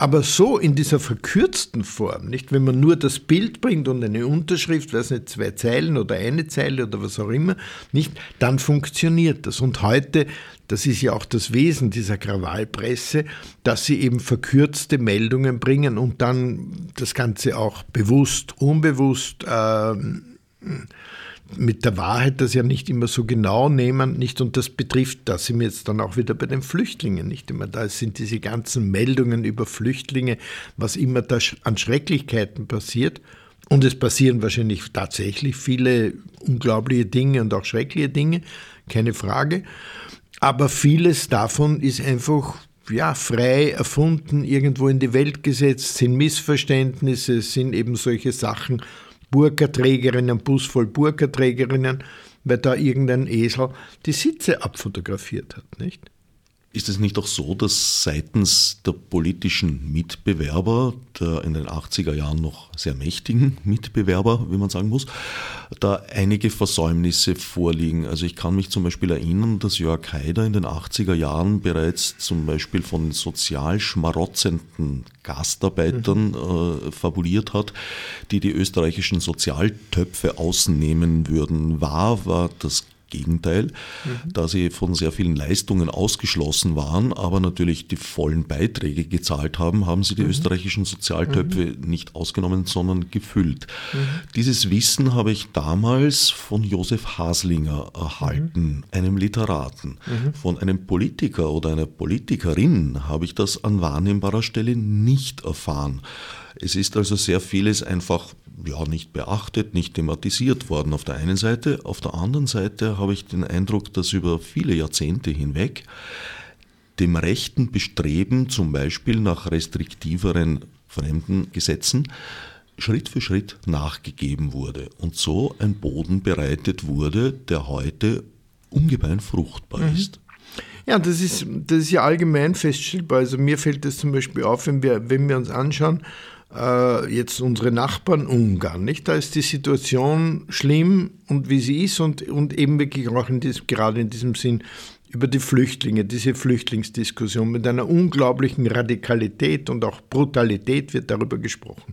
Speaker 2: Aber so in dieser verkürzten Form, nicht, wenn man nur das Bild bringt und eine Unterschrift, weiß nicht, zwei Zeilen oder eine Zeile oder was auch immer, nicht, dann funktioniert das. Und heute, das ist ja auch das Wesen dieser Krawallpresse, dass sie eben verkürzte Meldungen bringen und dann das Ganze auch bewusst, unbewusst äh, mit der Wahrheit das ja nicht immer so genau nehmen, nicht und das betrifft, da sind wir jetzt dann auch wieder bei den Flüchtlingen, nicht immer. Da sind diese ganzen Meldungen über Flüchtlinge, was immer da an Schrecklichkeiten passiert. Und es passieren wahrscheinlich tatsächlich viele unglaubliche Dinge und auch schreckliche Dinge, keine Frage. Aber vieles davon ist einfach ja, frei erfunden, irgendwo in die Welt gesetzt, sind Missverständnisse, sind eben solche Sachen, Burgerträgerinnen, Bus voll Burgerträgerinnen, weil da irgendein Esel die Sitze abfotografiert hat, nicht?
Speaker 1: Ist es nicht auch so, dass seitens der politischen Mitbewerber, der in den 80er Jahren noch sehr mächtigen Mitbewerber, wie man sagen muss, da einige Versäumnisse vorliegen? Also ich kann mich zum Beispiel erinnern, dass Jörg Haider in den 80er Jahren bereits zum Beispiel von sozial schmarotzenden Gastarbeitern mhm. äh, fabuliert hat, die die österreichischen Sozialtöpfe ausnehmen würden. War, war das Gegenteil, mhm. da sie von sehr vielen Leistungen ausgeschlossen waren, aber natürlich die vollen Beiträge gezahlt haben, haben sie die mhm. österreichischen Sozialtöpfe mhm. nicht ausgenommen, sondern gefüllt. Mhm. Dieses Wissen habe ich damals von Josef Haslinger erhalten, mhm. einem Literaten. Mhm. Von einem Politiker oder einer Politikerin habe ich das an wahrnehmbarer Stelle nicht erfahren. Es ist also sehr vieles einfach ja, nicht beachtet, nicht thematisiert worden auf der einen Seite. Auf der anderen Seite habe ich den Eindruck, dass über viele Jahrzehnte hinweg dem rechten Bestreben, zum Beispiel nach restriktiveren Fremdengesetzen, Schritt für Schritt nachgegeben wurde und so ein Boden bereitet wurde, der heute ungemein fruchtbar mhm. ist.
Speaker 2: Ja, das ist, das ist ja allgemein feststellbar. Also mir fällt das zum Beispiel auf, wenn wir, wenn wir uns anschauen, äh, jetzt unsere Nachbarn Ungarn, nicht? Da ist die Situation schlimm und wie sie ist und, und eben wirklich auch in diesem, gerade in diesem Sinn über die Flüchtlinge, diese Flüchtlingsdiskussion mit einer unglaublichen Radikalität und auch Brutalität wird darüber gesprochen.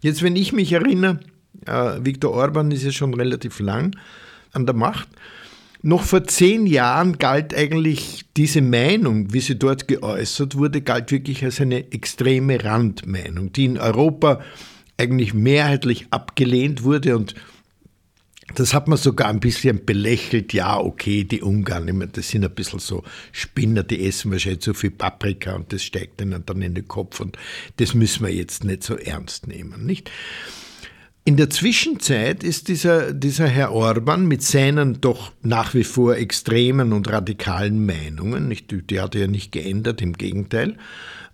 Speaker 2: Jetzt, wenn ich mich erinnere, äh, Viktor Orban ist ja schon relativ lang an der Macht noch vor zehn Jahren galt eigentlich diese Meinung, wie sie dort geäußert wurde, galt wirklich als eine extreme Randmeinung, die in Europa eigentlich mehrheitlich abgelehnt wurde und das hat man sogar ein bisschen belächelt. Ja, okay, die Ungarn, das sind ein bisschen so Spinner, die essen wahrscheinlich so viel Paprika und das steigt ihnen dann in den Kopf und das müssen wir jetzt nicht so ernst nehmen, nicht? In der Zwischenzeit ist dieser, dieser Herr Orban mit seinen doch nach wie vor extremen und radikalen Meinungen, nicht, die hat er ja nicht geändert, im Gegenteil,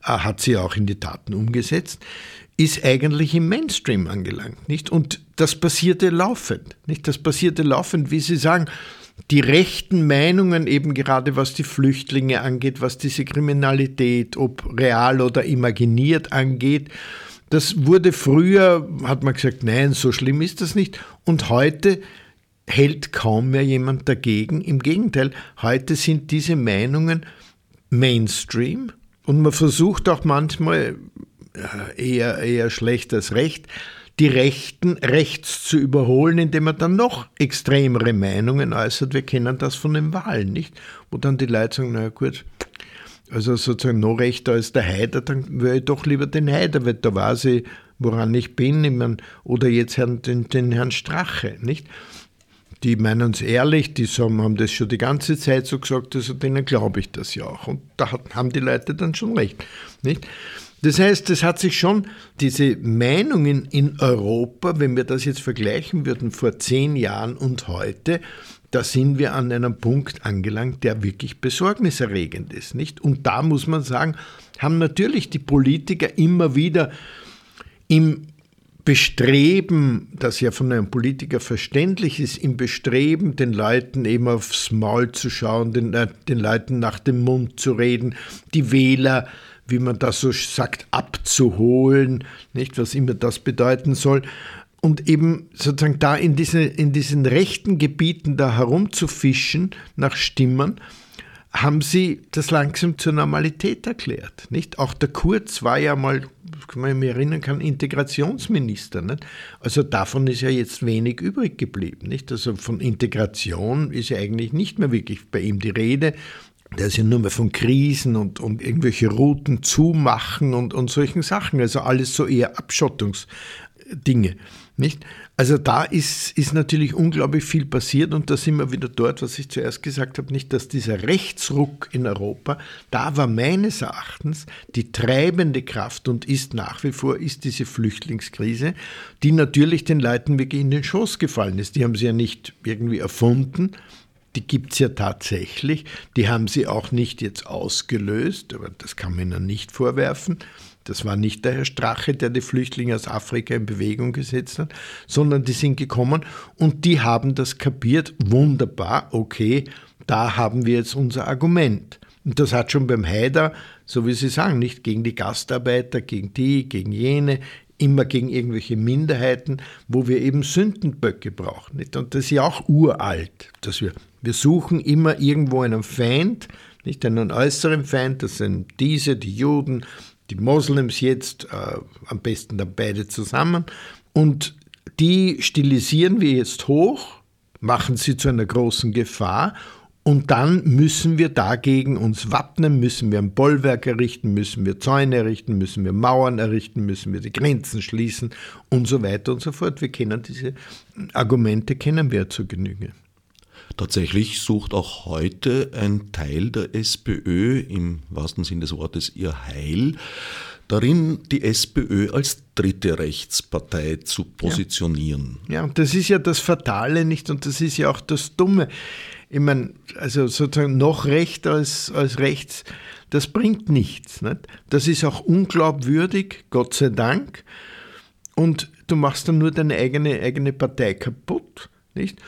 Speaker 2: er hat sie auch in die Taten umgesetzt, ist eigentlich im Mainstream angelangt, nicht? Und das passierte laufend, nicht? Das passierte laufend, wie Sie sagen, die rechten Meinungen eben gerade was die Flüchtlinge angeht, was diese Kriminalität, ob real oder imaginiert angeht, das wurde früher, hat man gesagt, nein, so schlimm ist das nicht. Und heute hält kaum mehr jemand dagegen. Im Gegenteil, heute sind diese Meinungen Mainstream und man versucht auch manchmal eher, eher schlecht als recht, die Rechten rechts zu überholen, indem er dann noch extremere Meinungen äußert. Wir kennen das von den Wahlen, nicht? Wo dann die Leute sagen, na gut, also sozusagen noch rechter als der Haider, dann würde ich doch lieber den Haider, weil da weiß ich, woran ich bin. Ich mein, oder jetzt Herrn, den, den Herrn Strache, nicht? Die meinen es ehrlich, die sagen, haben das schon die ganze Zeit so gesagt, also denen glaube ich das ja auch. Und da haben die Leute dann schon recht. Nicht? Das heißt, es hat sich schon diese Meinungen in Europa, wenn wir das jetzt vergleichen würden vor zehn Jahren und heute, da sind wir an einem Punkt angelangt, der wirklich besorgniserregend ist, nicht? Und da muss man sagen, haben natürlich die Politiker immer wieder im Bestreben, das ja von einem Politiker verständlich ist, im Bestreben, den Leuten eben aufs Maul zu schauen, den, äh, den Leuten nach dem Mund zu reden, die Wähler wie man das so sagt, abzuholen, nicht, was immer das bedeuten soll. Und eben sozusagen da in, diese, in diesen rechten Gebieten da herumzufischen nach Stimmen, haben sie das langsam zur Normalität erklärt. Nicht? Auch der Kurz war ja mal, kann man mich erinnern kann, Integrationsminister. Nicht? Also davon ist ja jetzt wenig übrig geblieben. Nicht? Also von Integration ist ja eigentlich nicht mehr wirklich bei ihm die Rede. Der ist ja nur mehr von Krisen und, und irgendwelche Routen zumachen und, und solchen Sachen. Also alles so eher Abschottungsdinge. Nicht? Also da ist, ist natürlich unglaublich viel passiert und da sind wir wieder dort, was ich zuerst gesagt habe, nicht, dass dieser Rechtsruck in Europa, da war meines Erachtens die treibende Kraft und ist nach wie vor ist diese Flüchtlingskrise, die natürlich den Leuten wirklich in den Schoß gefallen ist. Die haben sie ja nicht irgendwie erfunden, die gibt es ja tatsächlich. Die haben sie auch nicht jetzt ausgelöst, aber das kann man ihnen nicht vorwerfen. Das war nicht der Herr Strache, der die Flüchtlinge aus Afrika in Bewegung gesetzt hat, sondern die sind gekommen und die haben das kapiert. Wunderbar, okay, da haben wir jetzt unser Argument. Und das hat schon beim Haider, so wie Sie sagen, nicht gegen die Gastarbeiter, gegen die, gegen jene, immer gegen irgendwelche Minderheiten, wo wir eben Sündenböcke brauchen. Und das ist ja auch uralt, dass wir wir suchen immer irgendwo einen Feind, nicht einen äußeren Feind, das sind diese, die Juden, die Moslems jetzt, äh, am besten dann beide zusammen. Und die stilisieren wir jetzt hoch, machen sie zu einer großen Gefahr und dann müssen wir dagegen uns wappnen, müssen wir ein Bollwerk errichten, müssen wir Zäune errichten, müssen wir Mauern errichten, müssen wir die Grenzen schließen und so weiter und so fort. Wir kennen diese Argumente, kennen wir zur Genüge.
Speaker 1: Tatsächlich sucht auch heute ein Teil der SPÖ im wahrsten Sinn des Wortes ihr Heil darin, die SPÖ als dritte Rechtspartei zu positionieren.
Speaker 2: Ja. ja, und das ist ja das Fatale nicht und das ist ja auch das Dumme. Ich meine, also sozusagen noch rechter als, als rechts, das bringt nichts. Nicht? Das ist auch unglaubwürdig, Gott sei Dank. Und du machst dann nur deine eigene, eigene Partei kaputt. Nicht?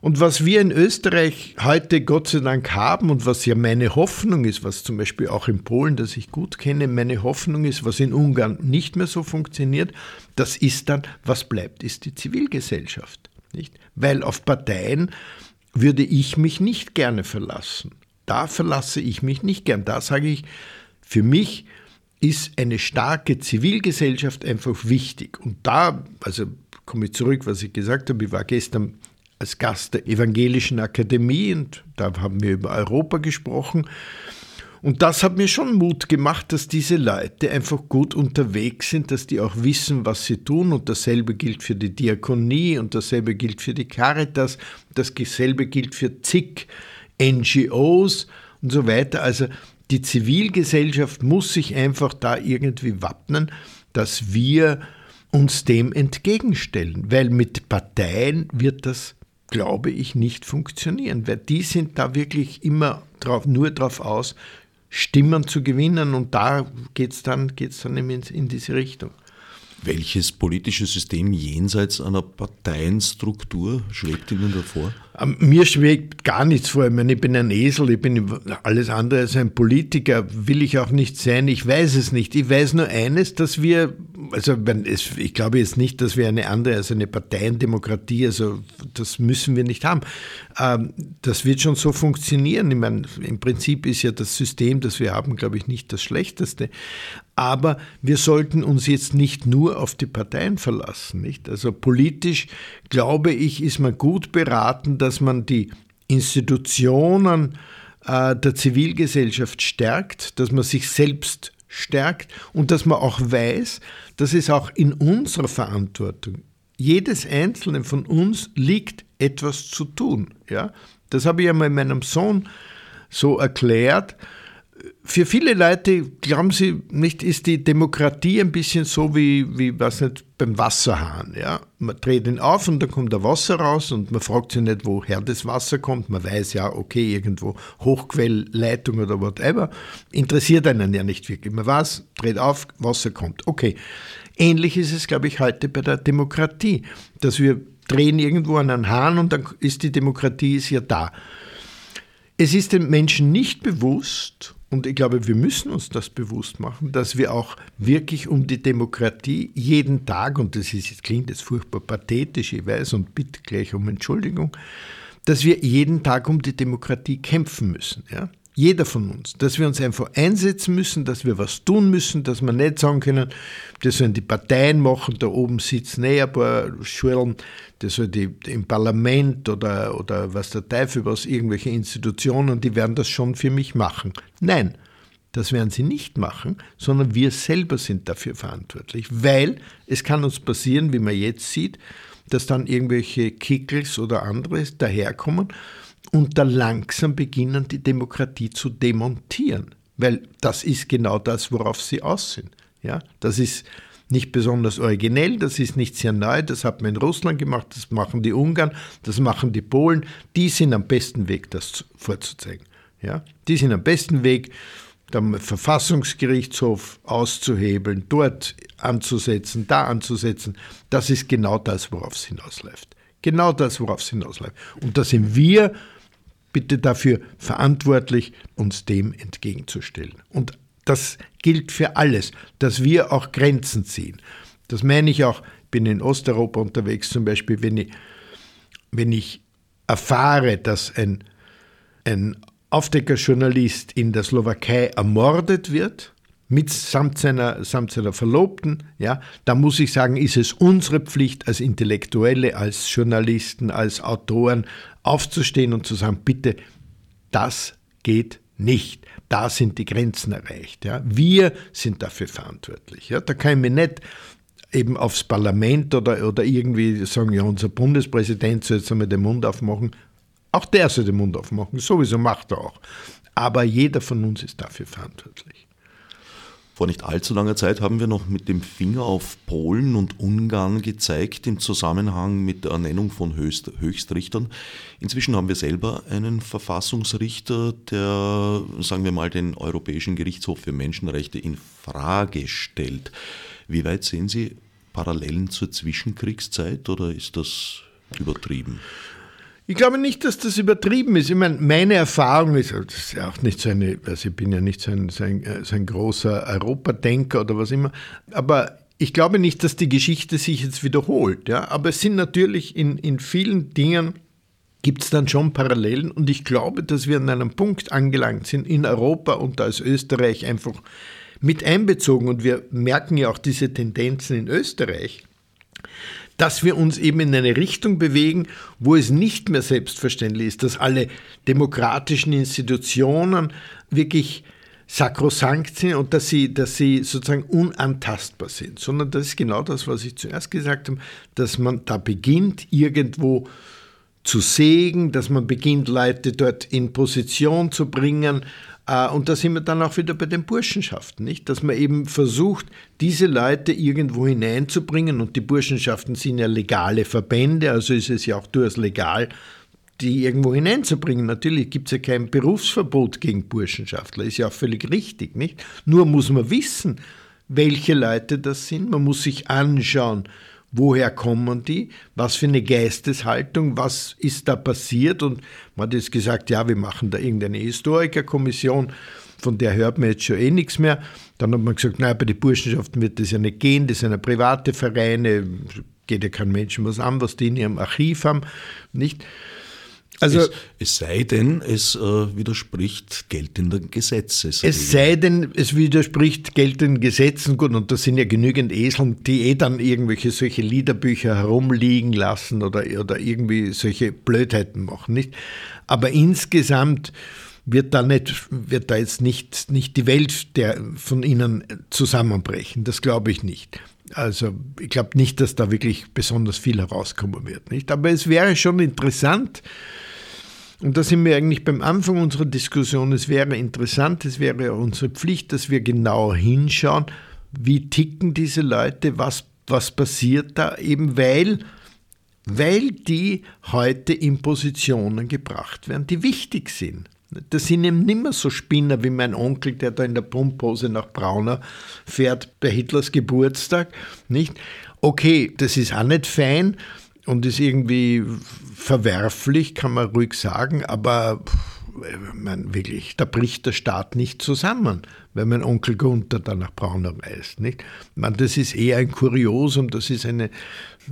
Speaker 2: Und was wir in Österreich heute Gott sei Dank haben und was ja meine Hoffnung ist, was zum Beispiel auch in Polen, das ich gut kenne, meine Hoffnung ist, was in Ungarn nicht mehr so funktioniert, das ist dann, was bleibt, ist die Zivilgesellschaft. Nicht? Weil auf Parteien würde ich mich nicht gerne verlassen. Da verlasse ich mich nicht gern. Da sage ich, für mich ist eine starke Zivilgesellschaft einfach wichtig. Und da, also komme ich zurück, was ich gesagt habe, ich war gestern als Gast der Evangelischen Akademie und da haben wir über Europa gesprochen. Und das hat mir schon Mut gemacht, dass diese Leute einfach gut unterwegs sind, dass die auch wissen, was sie tun. Und dasselbe gilt für die Diakonie und dasselbe gilt für die Caritas, dasselbe gilt für zig NGOs und so weiter. Also die Zivilgesellschaft muss sich einfach da irgendwie wappnen, dass wir uns dem entgegenstellen, weil mit Parteien wird das glaube ich, nicht funktionieren, weil die sind da wirklich immer drauf, nur darauf aus, Stimmen zu gewinnen und da geht es dann, geht's dann in, in diese Richtung.
Speaker 1: Welches politische System jenseits einer Parteienstruktur schwebt Ihnen davor?
Speaker 2: Ähm, mir schwebt gar nichts vor. Ich meine, ich bin ein Esel, ich bin alles andere als ein Politiker, will ich auch nicht sein. Ich weiß es nicht. Ich weiß nur eines, dass wir also ich glaube jetzt nicht, dass wir eine andere, also eine Parteiendemokratie, also das müssen wir nicht haben. Ähm, das wird schon so funktionieren. Ich meine, im Prinzip ist ja das System, das wir haben, glaube ich, nicht das schlechteste. Aber wir sollten uns jetzt nicht nur auf die Parteien verlassen. Nicht? Also politisch, glaube ich, ist man gut beraten, dass man die Institutionen äh, der Zivilgesellschaft stärkt, dass man sich selbst stärkt und dass man auch weiß, dass es auch in unserer Verantwortung, jedes Einzelne von uns liegt etwas zu tun. Ja? Das habe ich einmal meinem Sohn so erklärt für viele Leute, glauben sie nicht, ist die Demokratie ein bisschen so wie, wie was nicht, beim Wasserhahn. Ja? Man dreht ihn auf und dann kommt der Wasser raus und man fragt sich nicht, woher das Wasser kommt. Man weiß ja, okay, irgendwo Hochquellleitung oder whatever. Interessiert einen ja nicht wirklich. Man weiß, dreht auf, Wasser kommt. Okay. Ähnlich ist es, glaube ich, heute bei der Demokratie, dass wir drehen irgendwo an einen Hahn und dann ist die Demokratie ist ja da. Es ist den Menschen nicht bewusst, und ich glaube, wir müssen uns das bewusst machen, dass wir auch wirklich um die Demokratie jeden Tag, und das ist, klingt jetzt furchtbar pathetisch, ich weiß, und bitte gleich um Entschuldigung, dass wir jeden Tag um die Demokratie kämpfen müssen. Ja? Jeder von uns, dass wir uns einfach einsetzen müssen, dass wir was tun müssen, dass wir nicht sagen können, das sollen die Parteien machen, da oben sitzen eh ein paar Schulen, das soll die im Parlament oder, oder was der Teufel was, irgendwelche Institutionen, die werden das schon für mich machen. Nein, das werden sie nicht machen, sondern wir selber sind dafür verantwortlich, weil es kann uns passieren, wie man jetzt sieht, dass dann irgendwelche Kickels oder anderes daherkommen und da langsam beginnen, die Demokratie zu demontieren. Weil das ist genau das, worauf sie aus sind. Ja, das ist nicht besonders originell, das ist nicht sehr neu, das hat man in Russland gemacht, das machen die Ungarn, das machen die Polen, die sind am besten Weg, das vorzuzeigen. Ja, die sind am besten Weg, den Verfassungsgerichtshof auszuhebeln, dort anzusetzen, da anzusetzen. Das ist genau das, worauf es hinausläuft. Genau das, worauf es hinausläuft. Und da sind wir bitte dafür verantwortlich, uns dem entgegenzustellen. Und das gilt für alles, dass wir auch Grenzen ziehen. Das meine ich auch, ich bin in Osteuropa unterwegs zum Beispiel, wenn ich, wenn ich erfahre, dass ein, ein Aufdeckerjournalist in der Slowakei ermordet wird, mitsamt seiner, samt seiner Verlobten, ja, da muss ich sagen, ist es unsere Pflicht als Intellektuelle, als Journalisten, als Autoren aufzustehen und zu sagen, bitte, das geht nicht. Da sind die Grenzen erreicht. Ja. Wir sind dafür verantwortlich. Ja. Da kann ich mir nicht eben aufs Parlament oder, oder irgendwie sagen, ja, unser Bundespräsident soll jetzt einmal den Mund aufmachen. Auch der soll den Mund aufmachen, sowieso macht er auch. Aber jeder von uns ist dafür verantwortlich.
Speaker 1: Vor nicht allzu langer Zeit haben wir noch mit dem Finger auf Polen und Ungarn gezeigt im Zusammenhang mit der Ernennung von Höchst Höchstrichtern. Inzwischen haben wir selber einen Verfassungsrichter, der, sagen wir mal, den Europäischen Gerichtshof für Menschenrechte in Frage stellt. Wie weit sehen Sie Parallelen zur Zwischenkriegszeit oder ist das übertrieben?
Speaker 2: Ich glaube nicht, dass das übertrieben ist. Ich meine, meine Erfahrung ist, das ist ja auch nicht so eine, also ich bin ja nicht so ein, so ein, so ein großer Europadenker oder was immer, aber ich glaube nicht, dass die Geschichte sich jetzt wiederholt. Ja? Aber es sind natürlich in, in vielen Dingen gibt es dann schon Parallelen und ich glaube, dass wir an einem Punkt angelangt sind in Europa und ist Österreich einfach mit einbezogen und wir merken ja auch diese Tendenzen in Österreich dass wir uns eben in eine Richtung bewegen, wo es nicht mehr selbstverständlich ist, dass alle demokratischen Institutionen wirklich sakrosankt sind und dass sie, dass sie sozusagen unantastbar sind, sondern das ist genau das, was ich zuerst gesagt habe, dass man da beginnt, irgendwo zu sägen, dass man beginnt, Leute dort in Position zu bringen, und da sind wir dann auch wieder bei den Burschenschaften, nicht? Dass man eben versucht, diese Leute irgendwo hineinzubringen. Und die Burschenschaften sind ja legale Verbände, also ist es ja auch durchaus legal, die irgendwo hineinzubringen. Natürlich gibt es ja kein Berufsverbot gegen Burschenschaftler, ist ja auch völlig richtig, nicht? Nur muss man wissen, welche Leute das sind. Man muss sich anschauen, woher kommen die, was für eine Geisteshaltung, was ist da passiert und man hat jetzt gesagt, ja, wir machen da irgendeine Historikerkommission von der hört man jetzt schon eh nichts mehr. Dann hat man gesagt, naja, bei den Burschenschaften wird das ja nicht gehen, das sind ja private Vereine, geht ja kein Menschen was an, was die in ihrem Archiv haben, nicht?
Speaker 1: Also, es, es, sei denn, es äh, widerspricht geltenden Gesetzen.
Speaker 2: Es sei denn, es widerspricht geltenden Gesetzen. Gut, und da sind ja genügend Eseln, die eh dann irgendwelche solche Liederbücher herumliegen lassen oder, oder irgendwie solche Blödheiten machen, nicht? Aber insgesamt wird da nicht, wird da jetzt nicht, nicht die Welt der, von ihnen zusammenbrechen. Das glaube ich nicht. Also ich glaube nicht, dass da wirklich besonders viel herauskommen wird. Nicht? Aber es wäre schon interessant, und da sind wir eigentlich beim Anfang unserer Diskussion, es wäre interessant, es wäre unsere Pflicht, dass wir genauer hinschauen, wie ticken diese Leute, was, was passiert da, eben weil, weil die heute in Positionen gebracht werden, die wichtig sind. Das sind eben nicht mehr so Spinner wie mein Onkel, der da in der Pumppose nach Brauner fährt bei Hitlers Geburtstag. Nicht? Okay, das ist auch nicht fein und ist irgendwie verwerflich, kann man ruhig sagen, aber man, wirklich, da bricht der Staat nicht zusammen, wenn mein Onkel Gunther da nach Brauner reist. Nicht? Man, das ist eher ein Kuriosum, das ist eine,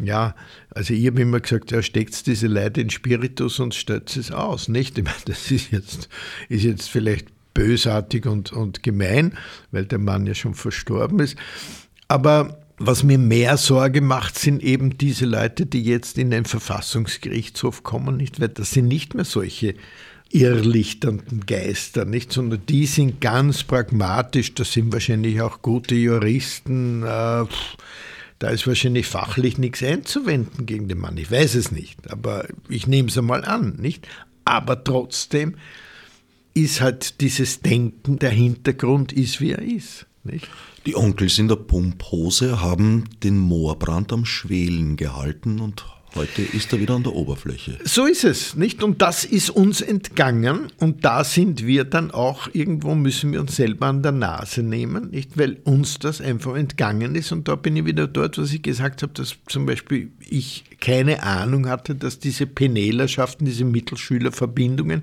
Speaker 2: ja, also ich habe immer gesagt, ja, steckt diese Leute in Spiritus und stellt es aus. Nicht? Ich meine, das ist jetzt, ist jetzt vielleicht bösartig und, und gemein, weil der Mann ja schon verstorben ist. Aber was mir mehr Sorge macht, sind eben diese Leute, die jetzt in den Verfassungsgerichtshof kommen, nicht, weil das sind nicht mehr solche irrlichternden Geister, nicht, sondern die sind ganz pragmatisch, das sind wahrscheinlich auch gute Juristen, äh, da ist wahrscheinlich fachlich nichts einzuwenden gegen den Mann. Ich weiß es nicht, aber ich nehme es einmal an, nicht? Aber trotzdem ist halt dieses Denken, der Hintergrund ist, wie er ist, nicht?
Speaker 1: Die Onkels in der Pumphose haben den Moorbrand am Schwelen gehalten und heute ist er wieder an der Oberfläche.
Speaker 2: So ist es, nicht? Und das ist uns entgangen und da sind wir dann auch, irgendwo müssen wir uns selber an der Nase nehmen, nicht? Weil uns das einfach entgangen ist und da bin ich wieder dort, was ich gesagt habe, dass zum Beispiel ich keine Ahnung hatte, dass diese Penelerschaften, diese Mittelschülerverbindungen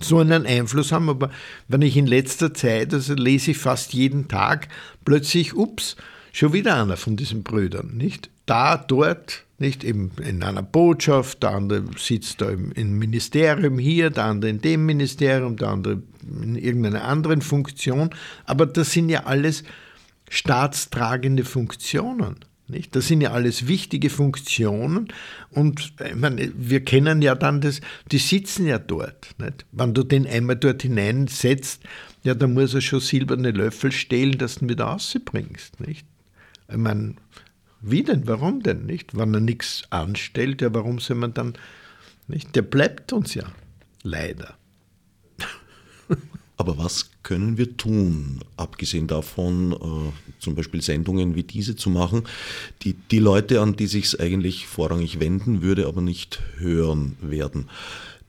Speaker 2: so einen Einfluss haben. Aber wenn ich in letzter Zeit, also lese ich fast jeden Tag, plötzlich, ups, schon wieder einer von diesen Brüdern, nicht? Da, dort, nicht eben in einer Botschaft, der andere sitzt da im, im Ministerium hier, der andere in dem Ministerium, der andere in irgendeiner anderen Funktion. Aber das sind ja alles staatstragende Funktionen. Nicht? Das sind ja alles wichtige Funktionen und meine, wir kennen ja dann das, die sitzen ja dort. Nicht? Wenn du den einmal dort hineinsetzt, ja, dann muss er schon silberne Löffel stehlen, dass du ihn wieder rausbringst. Nicht? Ich meine, wie denn? Warum denn? Nicht? Wenn er nichts anstellt, ja, warum soll man dann nicht? Der bleibt uns ja. Leider.
Speaker 1: Aber was können wir tun, abgesehen davon, äh, zum Beispiel Sendungen wie diese zu machen, die die Leute, an die sich es eigentlich vorrangig wenden würde, aber nicht hören werden?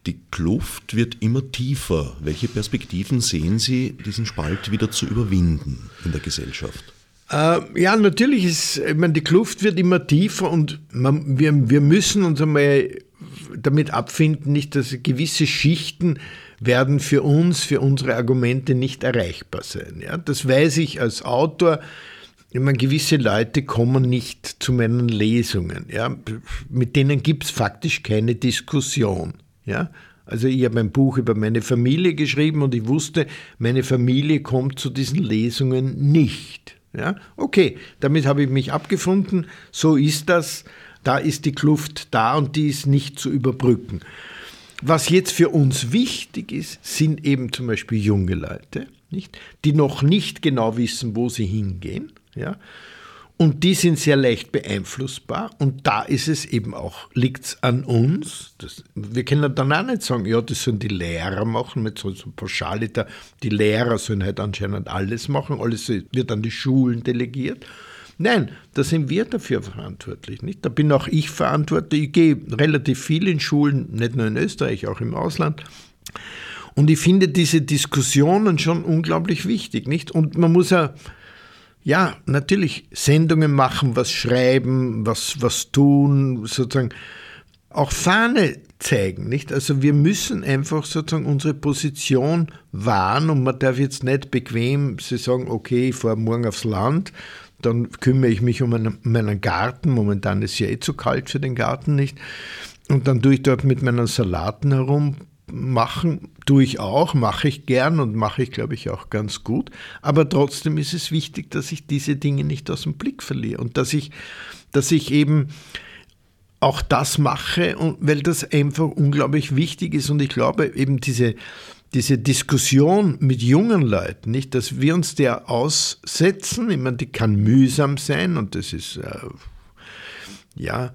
Speaker 1: Die Kluft wird immer tiefer. Welche Perspektiven sehen Sie, diesen Spalt wieder zu überwinden in der Gesellschaft?
Speaker 2: Äh, ja, natürlich ist, ich meine, die Kluft wird immer tiefer und man, wir, wir müssen uns einmal damit abfinden, nicht, dass gewisse Schichten werden für uns, für unsere Argumente nicht erreichbar sein. Ja? Das weiß ich als Autor. Meine, gewisse Leute kommen nicht zu meinen Lesungen. Ja? Mit denen gibt es faktisch keine Diskussion. Ja? Also ich habe ein Buch über meine Familie geschrieben und ich wusste, meine Familie kommt zu diesen Lesungen nicht. Ja? Okay, damit habe ich mich abgefunden. So ist das. Da ist die Kluft da und die ist nicht zu überbrücken. Was jetzt für uns wichtig ist, sind eben zum Beispiel junge Leute, nicht? die noch nicht genau wissen, wo sie hingehen. Ja? Und die sind sehr leicht beeinflussbar. Und da ist es eben auch, liegt es an uns. Das, wir können dann auch nicht sagen, ja, das sollen die Lehrer machen, mit so, so pauschaliter, die Lehrer sollen halt anscheinend alles machen, alles wird an die Schulen delegiert. Nein, da sind wir dafür verantwortlich. Nicht? Da bin auch ich verantwortlich. Ich gehe relativ viel in Schulen, nicht nur in Österreich, auch im Ausland. Und ich finde diese Diskussionen schon unglaublich wichtig. Nicht? Und man muss ja, ja, natürlich Sendungen machen, was schreiben, was, was tun, sozusagen auch Fahne zeigen, nicht? Also wir müssen einfach sozusagen unsere Position wahren und man darf jetzt nicht bequem sie sagen, okay, ich fahre morgen aufs Land, dann kümmere ich mich um meinen, Garten. Momentan ist ja eh zu kalt für den Garten, nicht? Und dann tue ich dort mit meinen Salaten herum machen, tue ich auch, mache ich gern und mache ich, glaube ich, auch ganz gut. Aber trotzdem ist es wichtig, dass ich diese Dinge nicht aus dem Blick verliere und dass ich, dass ich eben auch das mache, weil das einfach unglaublich wichtig ist. Und ich glaube, eben diese, diese Diskussion mit jungen Leuten, nicht, dass wir uns der aussetzen, ich meine, die kann mühsam sein und das ist, äh, ja,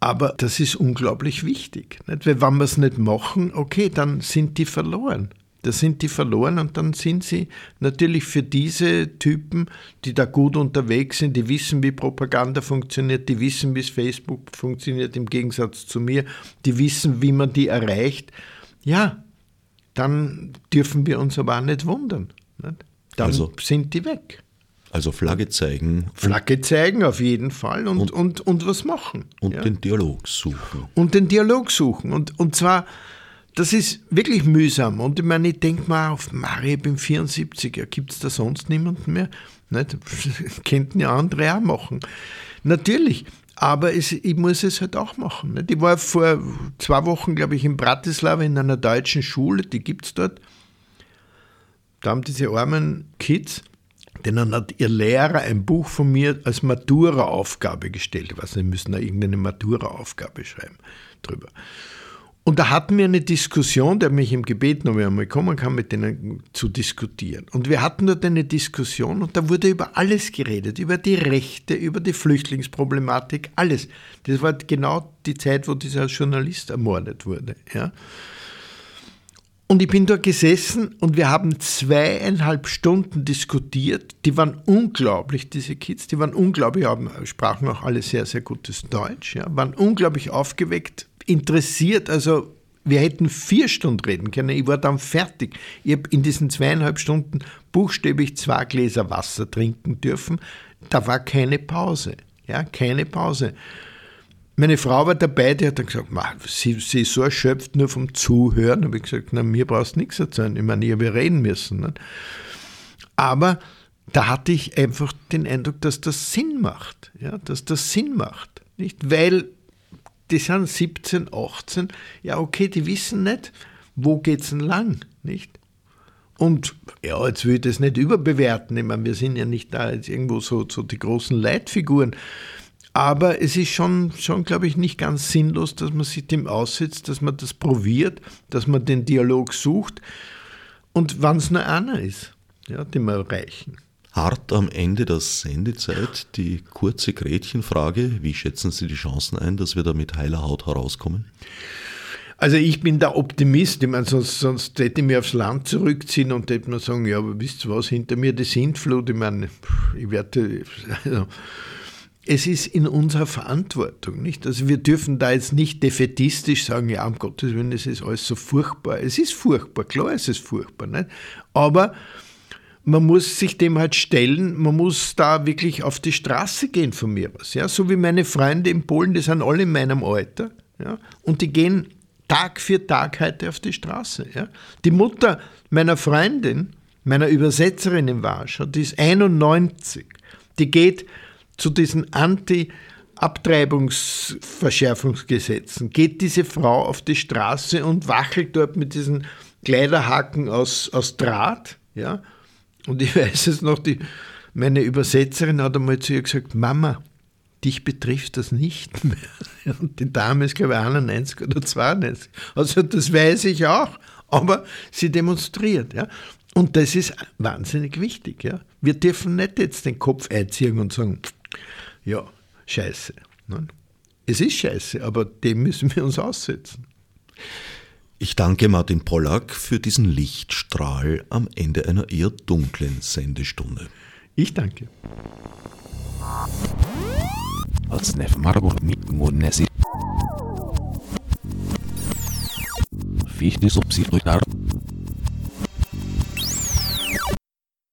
Speaker 2: aber das ist unglaublich wichtig. Nicht? Weil wenn wir es nicht machen, okay, dann sind die verloren. Da sind die verloren und dann sind sie natürlich für diese Typen, die da gut unterwegs sind, die wissen, wie Propaganda funktioniert, die wissen, wie Facebook funktioniert im Gegensatz zu mir, die wissen, wie man die erreicht. Ja, dann dürfen wir uns aber auch nicht wundern. Nicht? Dann also, sind die weg.
Speaker 1: Also Flagge zeigen.
Speaker 2: Flagge zeigen auf jeden Fall und, und, und, und was machen.
Speaker 1: Und ja. den Dialog suchen.
Speaker 2: Und den Dialog suchen. Und, und zwar, das ist wirklich mühsam. Und ich meine, ich denke mal auf Mario, ich bin 74er, gibt es da sonst niemanden mehr? Nicht? Könnten ja andere auch machen. Natürlich, aber es, ich muss es halt auch machen. Nicht? Ich war vor zwei Wochen, glaube ich, in Bratislava in einer deutschen Schule, die gibt es dort. Da haben diese armen Kids Denen hat ihr Lehrer ein Buch von mir als Matura-Aufgabe gestellt. Weiß nicht, müssen da irgendeine Matura-Aufgabe schreiben drüber. Und da hatten wir eine Diskussion, der mich im gebeten, ob ich einmal kommen kann, mit denen zu diskutieren. Und wir hatten dort eine Diskussion und da wurde über alles geredet, über die Rechte, über die Flüchtlingsproblematik, alles. Das war genau die Zeit, wo dieser Journalist ermordet wurde. Ja. Und ich bin dort gesessen und wir haben zweieinhalb Stunden diskutiert. Die waren unglaublich, diese Kids, die waren unglaublich, haben, sprachen auch alle sehr, sehr gutes Deutsch, ja, waren unglaublich aufgeweckt, interessiert. Also wir hätten vier Stunden reden können. Ich war dann fertig. Ich habe in diesen zweieinhalb Stunden buchstäblich zwei Gläser Wasser trinken dürfen. Da war keine Pause. Ja, keine Pause. Meine Frau war dabei, die hat dann gesagt, sie, sie ist so erschöpft nur vom Zuhören. Da habe ich gesagt, na, mir brauchst du nichts erzählen. Ich meine, ich habe reden müssen. Nicht? Aber da hatte ich einfach den Eindruck, dass das Sinn macht. Ja, dass das Sinn macht. Nicht? Weil die sind 17, 18, ja okay, die wissen nicht, wo geht es denn lang, nicht? Und ja, jetzt will ich das nicht überbewerten. Ich meine, wir sind ja nicht da jetzt irgendwo so, so die großen Leitfiguren. Aber es ist schon, schon, glaube ich, nicht ganz sinnlos, dass man sich dem aussetzt, dass man das probiert, dass man den Dialog sucht und wann es nur einer ist, ja, den wir erreichen.
Speaker 1: Hart am Ende der Sendezeit die kurze Gretchenfrage. Wie schätzen Sie die Chancen ein, dass wir da mit heiler Haut herauskommen?
Speaker 2: Also ich bin der Optimist. Ich meine, sonst, sonst hätte ich mich aufs Land zurückziehen und hätte mir sagen, ja, aber wisst ihr was, hinter mir die Sintflut. Ich meine, ich werde... Also, es ist in unserer Verantwortung, nicht? Also wir dürfen da jetzt nicht defetistisch sagen, ja, um Gottes Willen, es ist alles so furchtbar. Es ist furchtbar, klar es ist furchtbar, nicht? Aber man muss sich dem halt stellen, man muss da wirklich auf die Straße gehen von mir aus, ja? So wie meine Freunde in Polen, die sind alle in meinem Alter, ja? Und die gehen Tag für Tag heute auf die Straße, ja? Die Mutter meiner Freundin, meiner Übersetzerin in Warschau, die ist 91, die geht zu diesen Anti-Abtreibungsverschärfungsgesetzen geht diese Frau auf die Straße und wachelt dort mit diesen Kleiderhaken aus, aus Draht. Ja? Und ich weiß es noch, die, meine Übersetzerin hat einmal zu ihr gesagt, Mama, dich betrifft das nicht mehr. Und die Dame ist, glaube ich, 91 oder 92. Also das weiß ich auch. Aber sie demonstriert. Ja? Und das ist wahnsinnig wichtig. Ja? Wir dürfen nicht jetzt den Kopf einziehen und sagen, ja, scheiße. Ne? Es ist scheiße, aber dem müssen wir uns aussetzen.
Speaker 1: Ich danke Martin Pollack für diesen Lichtstrahl am Ende einer eher dunklen Sendestunde.
Speaker 2: Ich danke. Fichte subsidiar